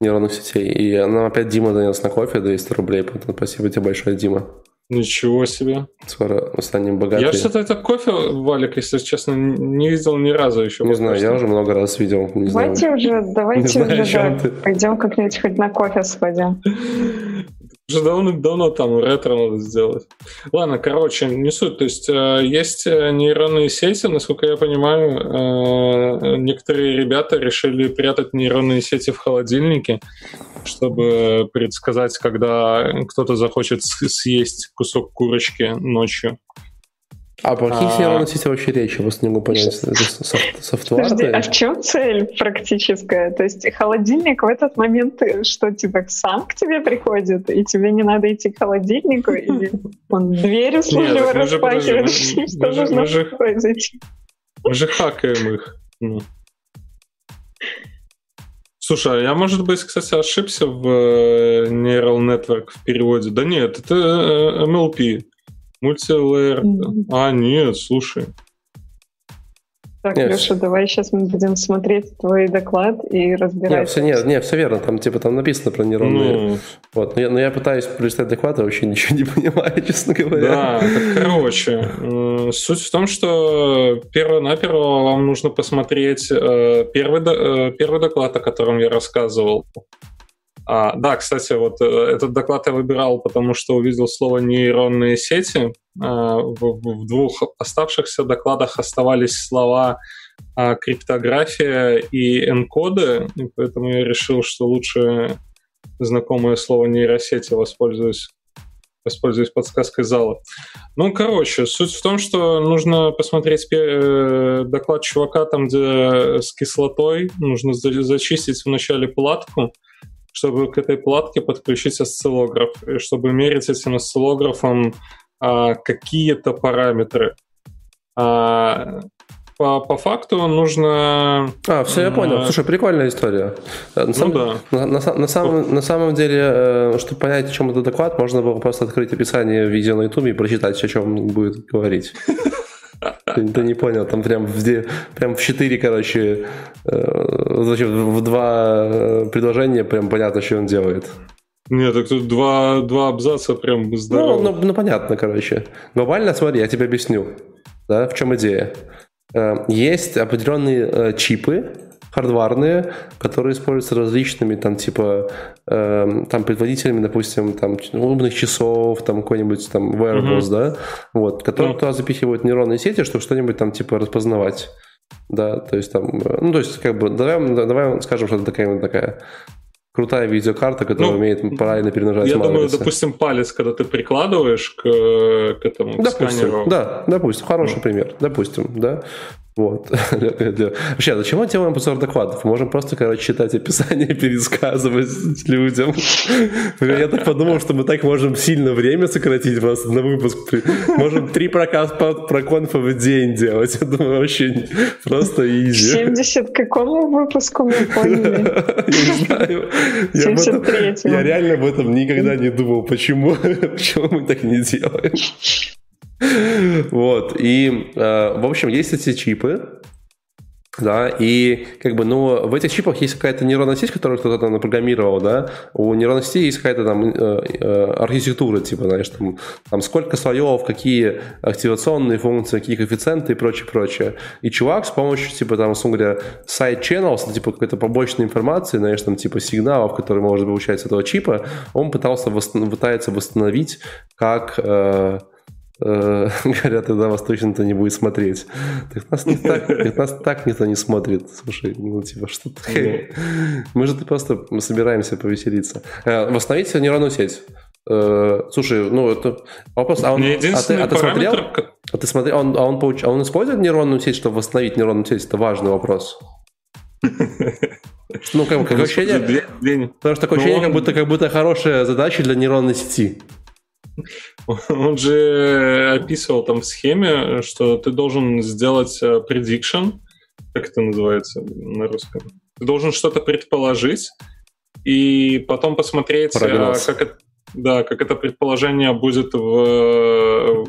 нейронных сетей? И нам опять Дима донес на кофе 200 рублей. Спасибо тебе большое, Дима. Ничего себе. Скоро станем богатыми. Я что-то это кофе, Валик, если честно, не видел ни разу еще. Не знаю, я уже много раз видел. Не давайте знаю. уже, давайте не уже, знаю, да, пойдем как-нибудь хоть на кофе сходим. Уже давно-давно там ретро надо сделать. Ладно, короче, не суть. То есть э, есть э, нейронные сети, насколько я понимаю, э, некоторые ребята решили прятать нейронные сети в холодильнике, чтобы предсказать, когда кто-то захочет съесть кусок курочки ночью. А про каких а... нейронных сетей вообще речь? Я просто не могу понять. Это софтвар? Подожди, а в чем цель практическая? То есть холодильник в этот момент э, что, типа, сам к тебе приходит, и тебе не надо идти к холодильнику, или он дверь услужливо распахивает? Что должно произойти? Мы же хакаем их. Ну. Слушай, а я, может быть, кстати, ошибся в э, Neural Network в переводе. Да нет, это э, MLP. Мультилейер. Mm-hmm. А, нет, слушай. Так, нет, Леша, давай сейчас мы будем смотреть твой доклад и разбирать. Нет, все, нет, нет, все верно. Там типа там написано про нейронные. Ну... Вот, но я, но я пытаюсь прочитать доклад, а вообще ничего не понимаю, честно говоря. Да, так, короче, э, суть в том, что перво-наперво вам нужно посмотреть э, первый, э, первый доклад, о котором я рассказывал. А, да, кстати, вот э, этот доклад я выбирал, потому что увидел слово нейронные сети. А, в, в двух оставшихся докладах оставались слова а, криптография и энкоды, и поэтому я решил, что лучше знакомое слово нейросети воспользуюсь воспользуюсь подсказкой зала. Ну, короче, суть в том, что нужно посмотреть э, доклад чувака там, где с кислотой, нужно зачистить вначале платку, чтобы к этой платке подключить осциллограф, и чтобы мерить этим осциллографом а, какие-то параметры. А, по, по факту нужно... А, все, я понял. Слушай, прикольная история. Э, на, ну, сам, да. на, на, на, самом, на самом деле, э, чтобы понять, о чем этот доклад, можно было просто открыть описание видео на YouTube и прочитать, о чем он будет говорить. Ты, ты не понял, там прям в, прям в четыре, короче, э, значит, в два предложения прям понятно, что он делает. Нет, так тут два, два абзаца прям здорово. Ну, ну, ну, понятно, короче. Глобально, смотри, я тебе объясню, да, в чем идея. Э, есть определенные э, чипы, хардварные, которые используются различными, там, типа, э, там, производителями, допустим, там, умных часов, там, какой-нибудь, там, wearables, uh-huh. да, вот, которые uh-huh. туда запихивают нейронные сети, чтобы что-нибудь там, типа, распознавать. Да, то есть там, э, ну, то есть, как бы, давай, давай скажем, что это такая, такая крутая видеокарта, которая ну, умеет правильно перемножать Я матрицы. думаю, допустим, палец, когда ты прикладываешь к, к этому допустим, сканеру. Да, допустим, хороший ну. пример, допустим, да. Вот. Вообще, зачем мы делаем обзор докладов? Мы можем просто, короче, читать описание, пересказывать людям. Я так подумал, что мы так можем сильно время сократить просто на выпуск. Можем три проказ про конфа в день делать. Я думаю, вообще просто изи. 70 какому выпуску мы поняли? Я не знаю. 73 Я реально об этом никогда не думал. Почему? Почему мы так не делаем? Вот, и, э, в общем, есть эти чипы, да, и как бы, ну, в этих чипах есть какая-то нейронная сеть, которую кто-то там напрограммировал, да, у нейронной сети есть какая-то там э, э, архитектура, типа, знаешь, там, там сколько слоев, какие активационные функции, какие коэффициенты и прочее, прочее. И чувак с помощью, типа, там, условно говоря, side channels, типа, какой-то побочной информации, знаешь, там, типа, сигналов, которые может получать с этого чипа, он пытался, восстанов... пытается восстановить, как Э, говорят, тогда вас точно-то не будет смотреть. Так нас, не так, так нас так никто не смотрит. Слушай, ну типа, что ты... Мы же просто мы собираемся повеселиться. Э, восстановить нейронную сеть. Э, слушай, ну это вопрос. А, он, а, ты, а ты смотрел? А ты смотрел? Он, а, он получ... а он использует нейронную сеть, чтобы восстановить нейронную сеть? Это важный вопрос. Ну, как, как ощущение, потому что такое ощущение, как будто, как будто хорошая задача для нейронной сети. Он же описывал там в схеме, что ты должен сделать э, prediction, как это называется на русском. Ты должен что-то предположить, и потом посмотреть, э, Прогноз. как это, да, как это предположение будет в, в,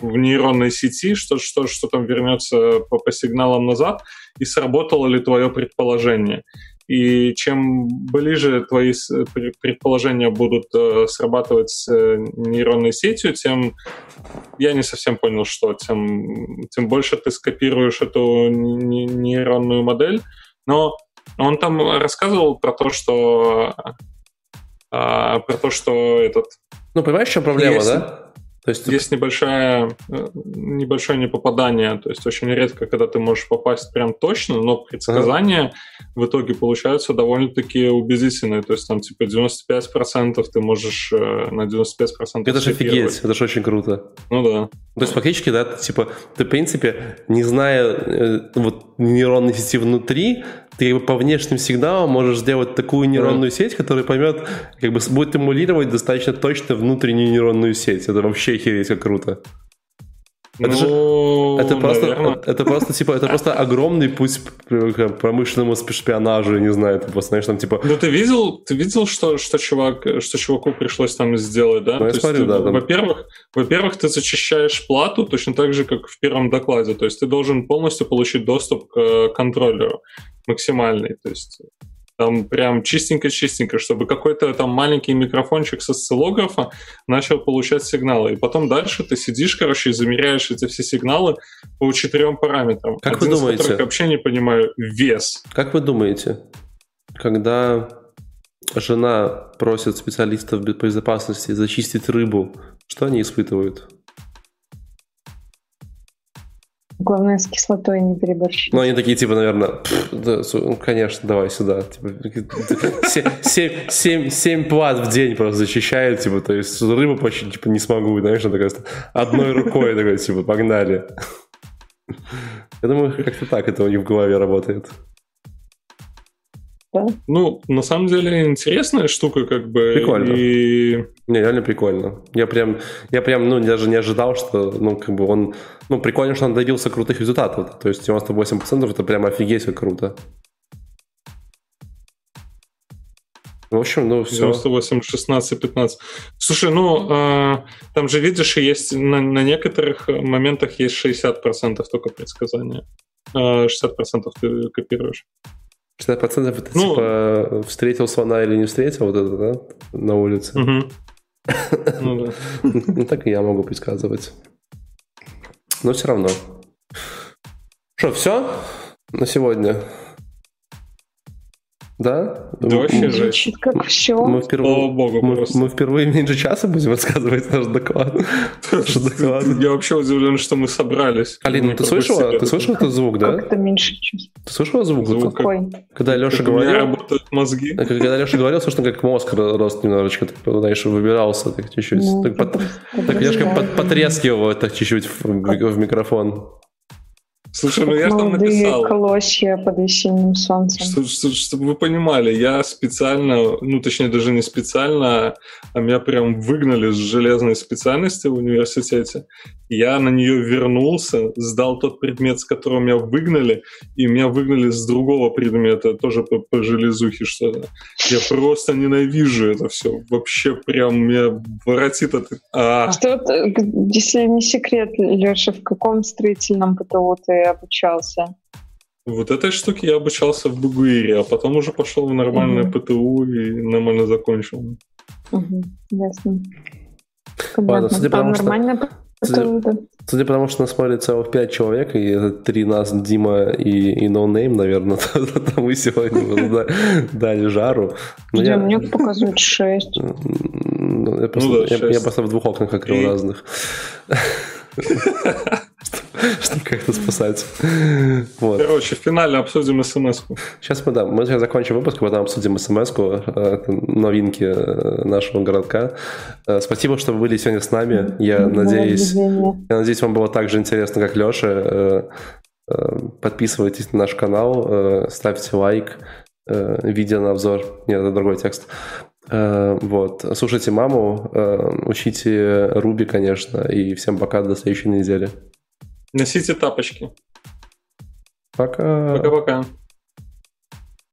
в нейронной сети, что, что, что там вернется по, по сигналам назад, и сработало ли твое предположение и чем ближе твои предположения будут э, срабатывать с э, нейронной сетью, тем я не совсем понял, что, тем, тем больше ты скопируешь эту нейронную модель. Но он там рассказывал про то, что а, про то, что этот... Ну, понимаешь, в чем проблема, есть, да? То есть есть небольшое, э, небольшое непопадание, то есть очень редко, когда ты можешь попасть прям точно, но предсказания ага. в итоге получаются довольно-таки убедительные, то есть там типа 95% ты можешь э, на 95% Это же офигеть, это же очень круто. Ну да. То есть фактически, да, ты, типа, ты в принципе, не зная э, вот нейронной сети внутри, ты по внешним сигналам можешь сделать такую нейронную сеть, которая поймет, как бы будет эмулировать достаточно точно внутреннюю нейронную сеть. Это вообще охереть как круто. Это, же, ну, это просто, это просто типа, это просто огромный путь к промышленному шпионажу, не знаю, ты просто, знаешь, там типа. Ну ты видел, ты видел, что что чувак, что чуваку пришлось там сделать, да? Ну, я смотрю, да. Там... Во-первых, во-первых, ты зачищаешь плату точно так же, как в первом докладе, то есть ты должен полностью получить доступ к контроллеру максимальный, то есть там прям чистенько-чистенько, чтобы какой-то там маленький микрофончик со осциллографа начал получать сигналы. И потом дальше ты сидишь, короче, и замеряешь эти все сигналы по четырем параметрам. Как Один вы думаете? Из вообще не понимаю вес. Как вы думаете, когда жена просит специалистов безопасности зачистить рыбу, что они испытывают? Главное, с кислотой не переборщить. Ну, они такие, типа, наверное, да, ну, конечно, давай сюда. Типа, 7, 7, 7 плат в день просто защищает, типа, то есть рыбу почти, типа, не смогу, знаешь, такая, одной рукой такой, типа, погнали. Я думаю, как-то так это у них в голове работает. Да? Ну, на самом деле, интересная штука, как бы. Прикольно. И... Не, реально прикольно. Я прям, я прям, ну, даже не ожидал, что, ну, как бы он... Ну, прикольно, что он добился крутых результатов. То есть 98% это прям офигеть как круто. В общем, ну все. 98, 16, 15. Слушай, ну, э, там же, видишь, есть на, на некоторых моментах есть 60% только предсказания. Э, 60% ты копируешь. 60% это ну, типа встретил слона или не встретил, вот это, да, на улице. Ну, да. ну так и я могу предсказывать. Но все равно. Что, все на сегодня? Да? Да вообще Звучит как все. Мы впервые, Слава богу, мы, мы впервые меньше часа будем рассказывать наш доклад. Я вообще удивлен, что мы собрались. Алина, ты слышала, ты слышала этот звук, да? Как-то меньше часа. Ты слышала звук? Звук какой? Когда Леша говорил... У меня работают мозги. Когда Леша говорил, слышно, как мозг рос немножечко, знаешь, выбирался так чуть-чуть. Ну, так немножко потрескивал так чуть-чуть в микрофон. Слушай, ну я же там написал. колосья под весенним солнцем. Что, что, чтобы вы понимали, я специально, ну точнее даже не специально, а меня прям выгнали с железной специальности в университете. Я на нее вернулся, сдал тот предмет, с которого меня выгнали, и меня выгнали с другого предмета, тоже по, по железухе что-то. Я просто ненавижу это все. Вообще прям меня воротит от... А, а что, если не секрет, Леша, в каком строительном ПТУ ты обучался? Вот этой штуке я обучался в Бугуире, а потом уже пошел в нормальное угу. ПТУ и нормально закончил. Угу, ясно. Ладно, судя по нормально Судя, судя по тому, что нас смотрит целых пять человек, и это три нас, Дима и, и No Name, наверное, то, то мы сегодня дали жару. Но я, мне показывают шесть. Ну, я, просто, ну, да, я, я просто в двух окнах открыл разных. чтобы как-то спасать. Вот. Короче, финально обсудим смс -ку. Сейчас мы, да, мы сейчас закончим выпуск, потом обсудим смс э, новинки э, нашего городка. Э, спасибо, что вы были сегодня с нами. Я надеюсь, я надеюсь, вам было так же интересно, как Леша. Подписывайтесь на наш канал, ставьте лайк, видео на обзор. Нет, это другой текст. Вот. Слушайте маму, учите Руби, конечно, и всем пока до следующей недели. Носите тапочки. Пока. Пока-пока.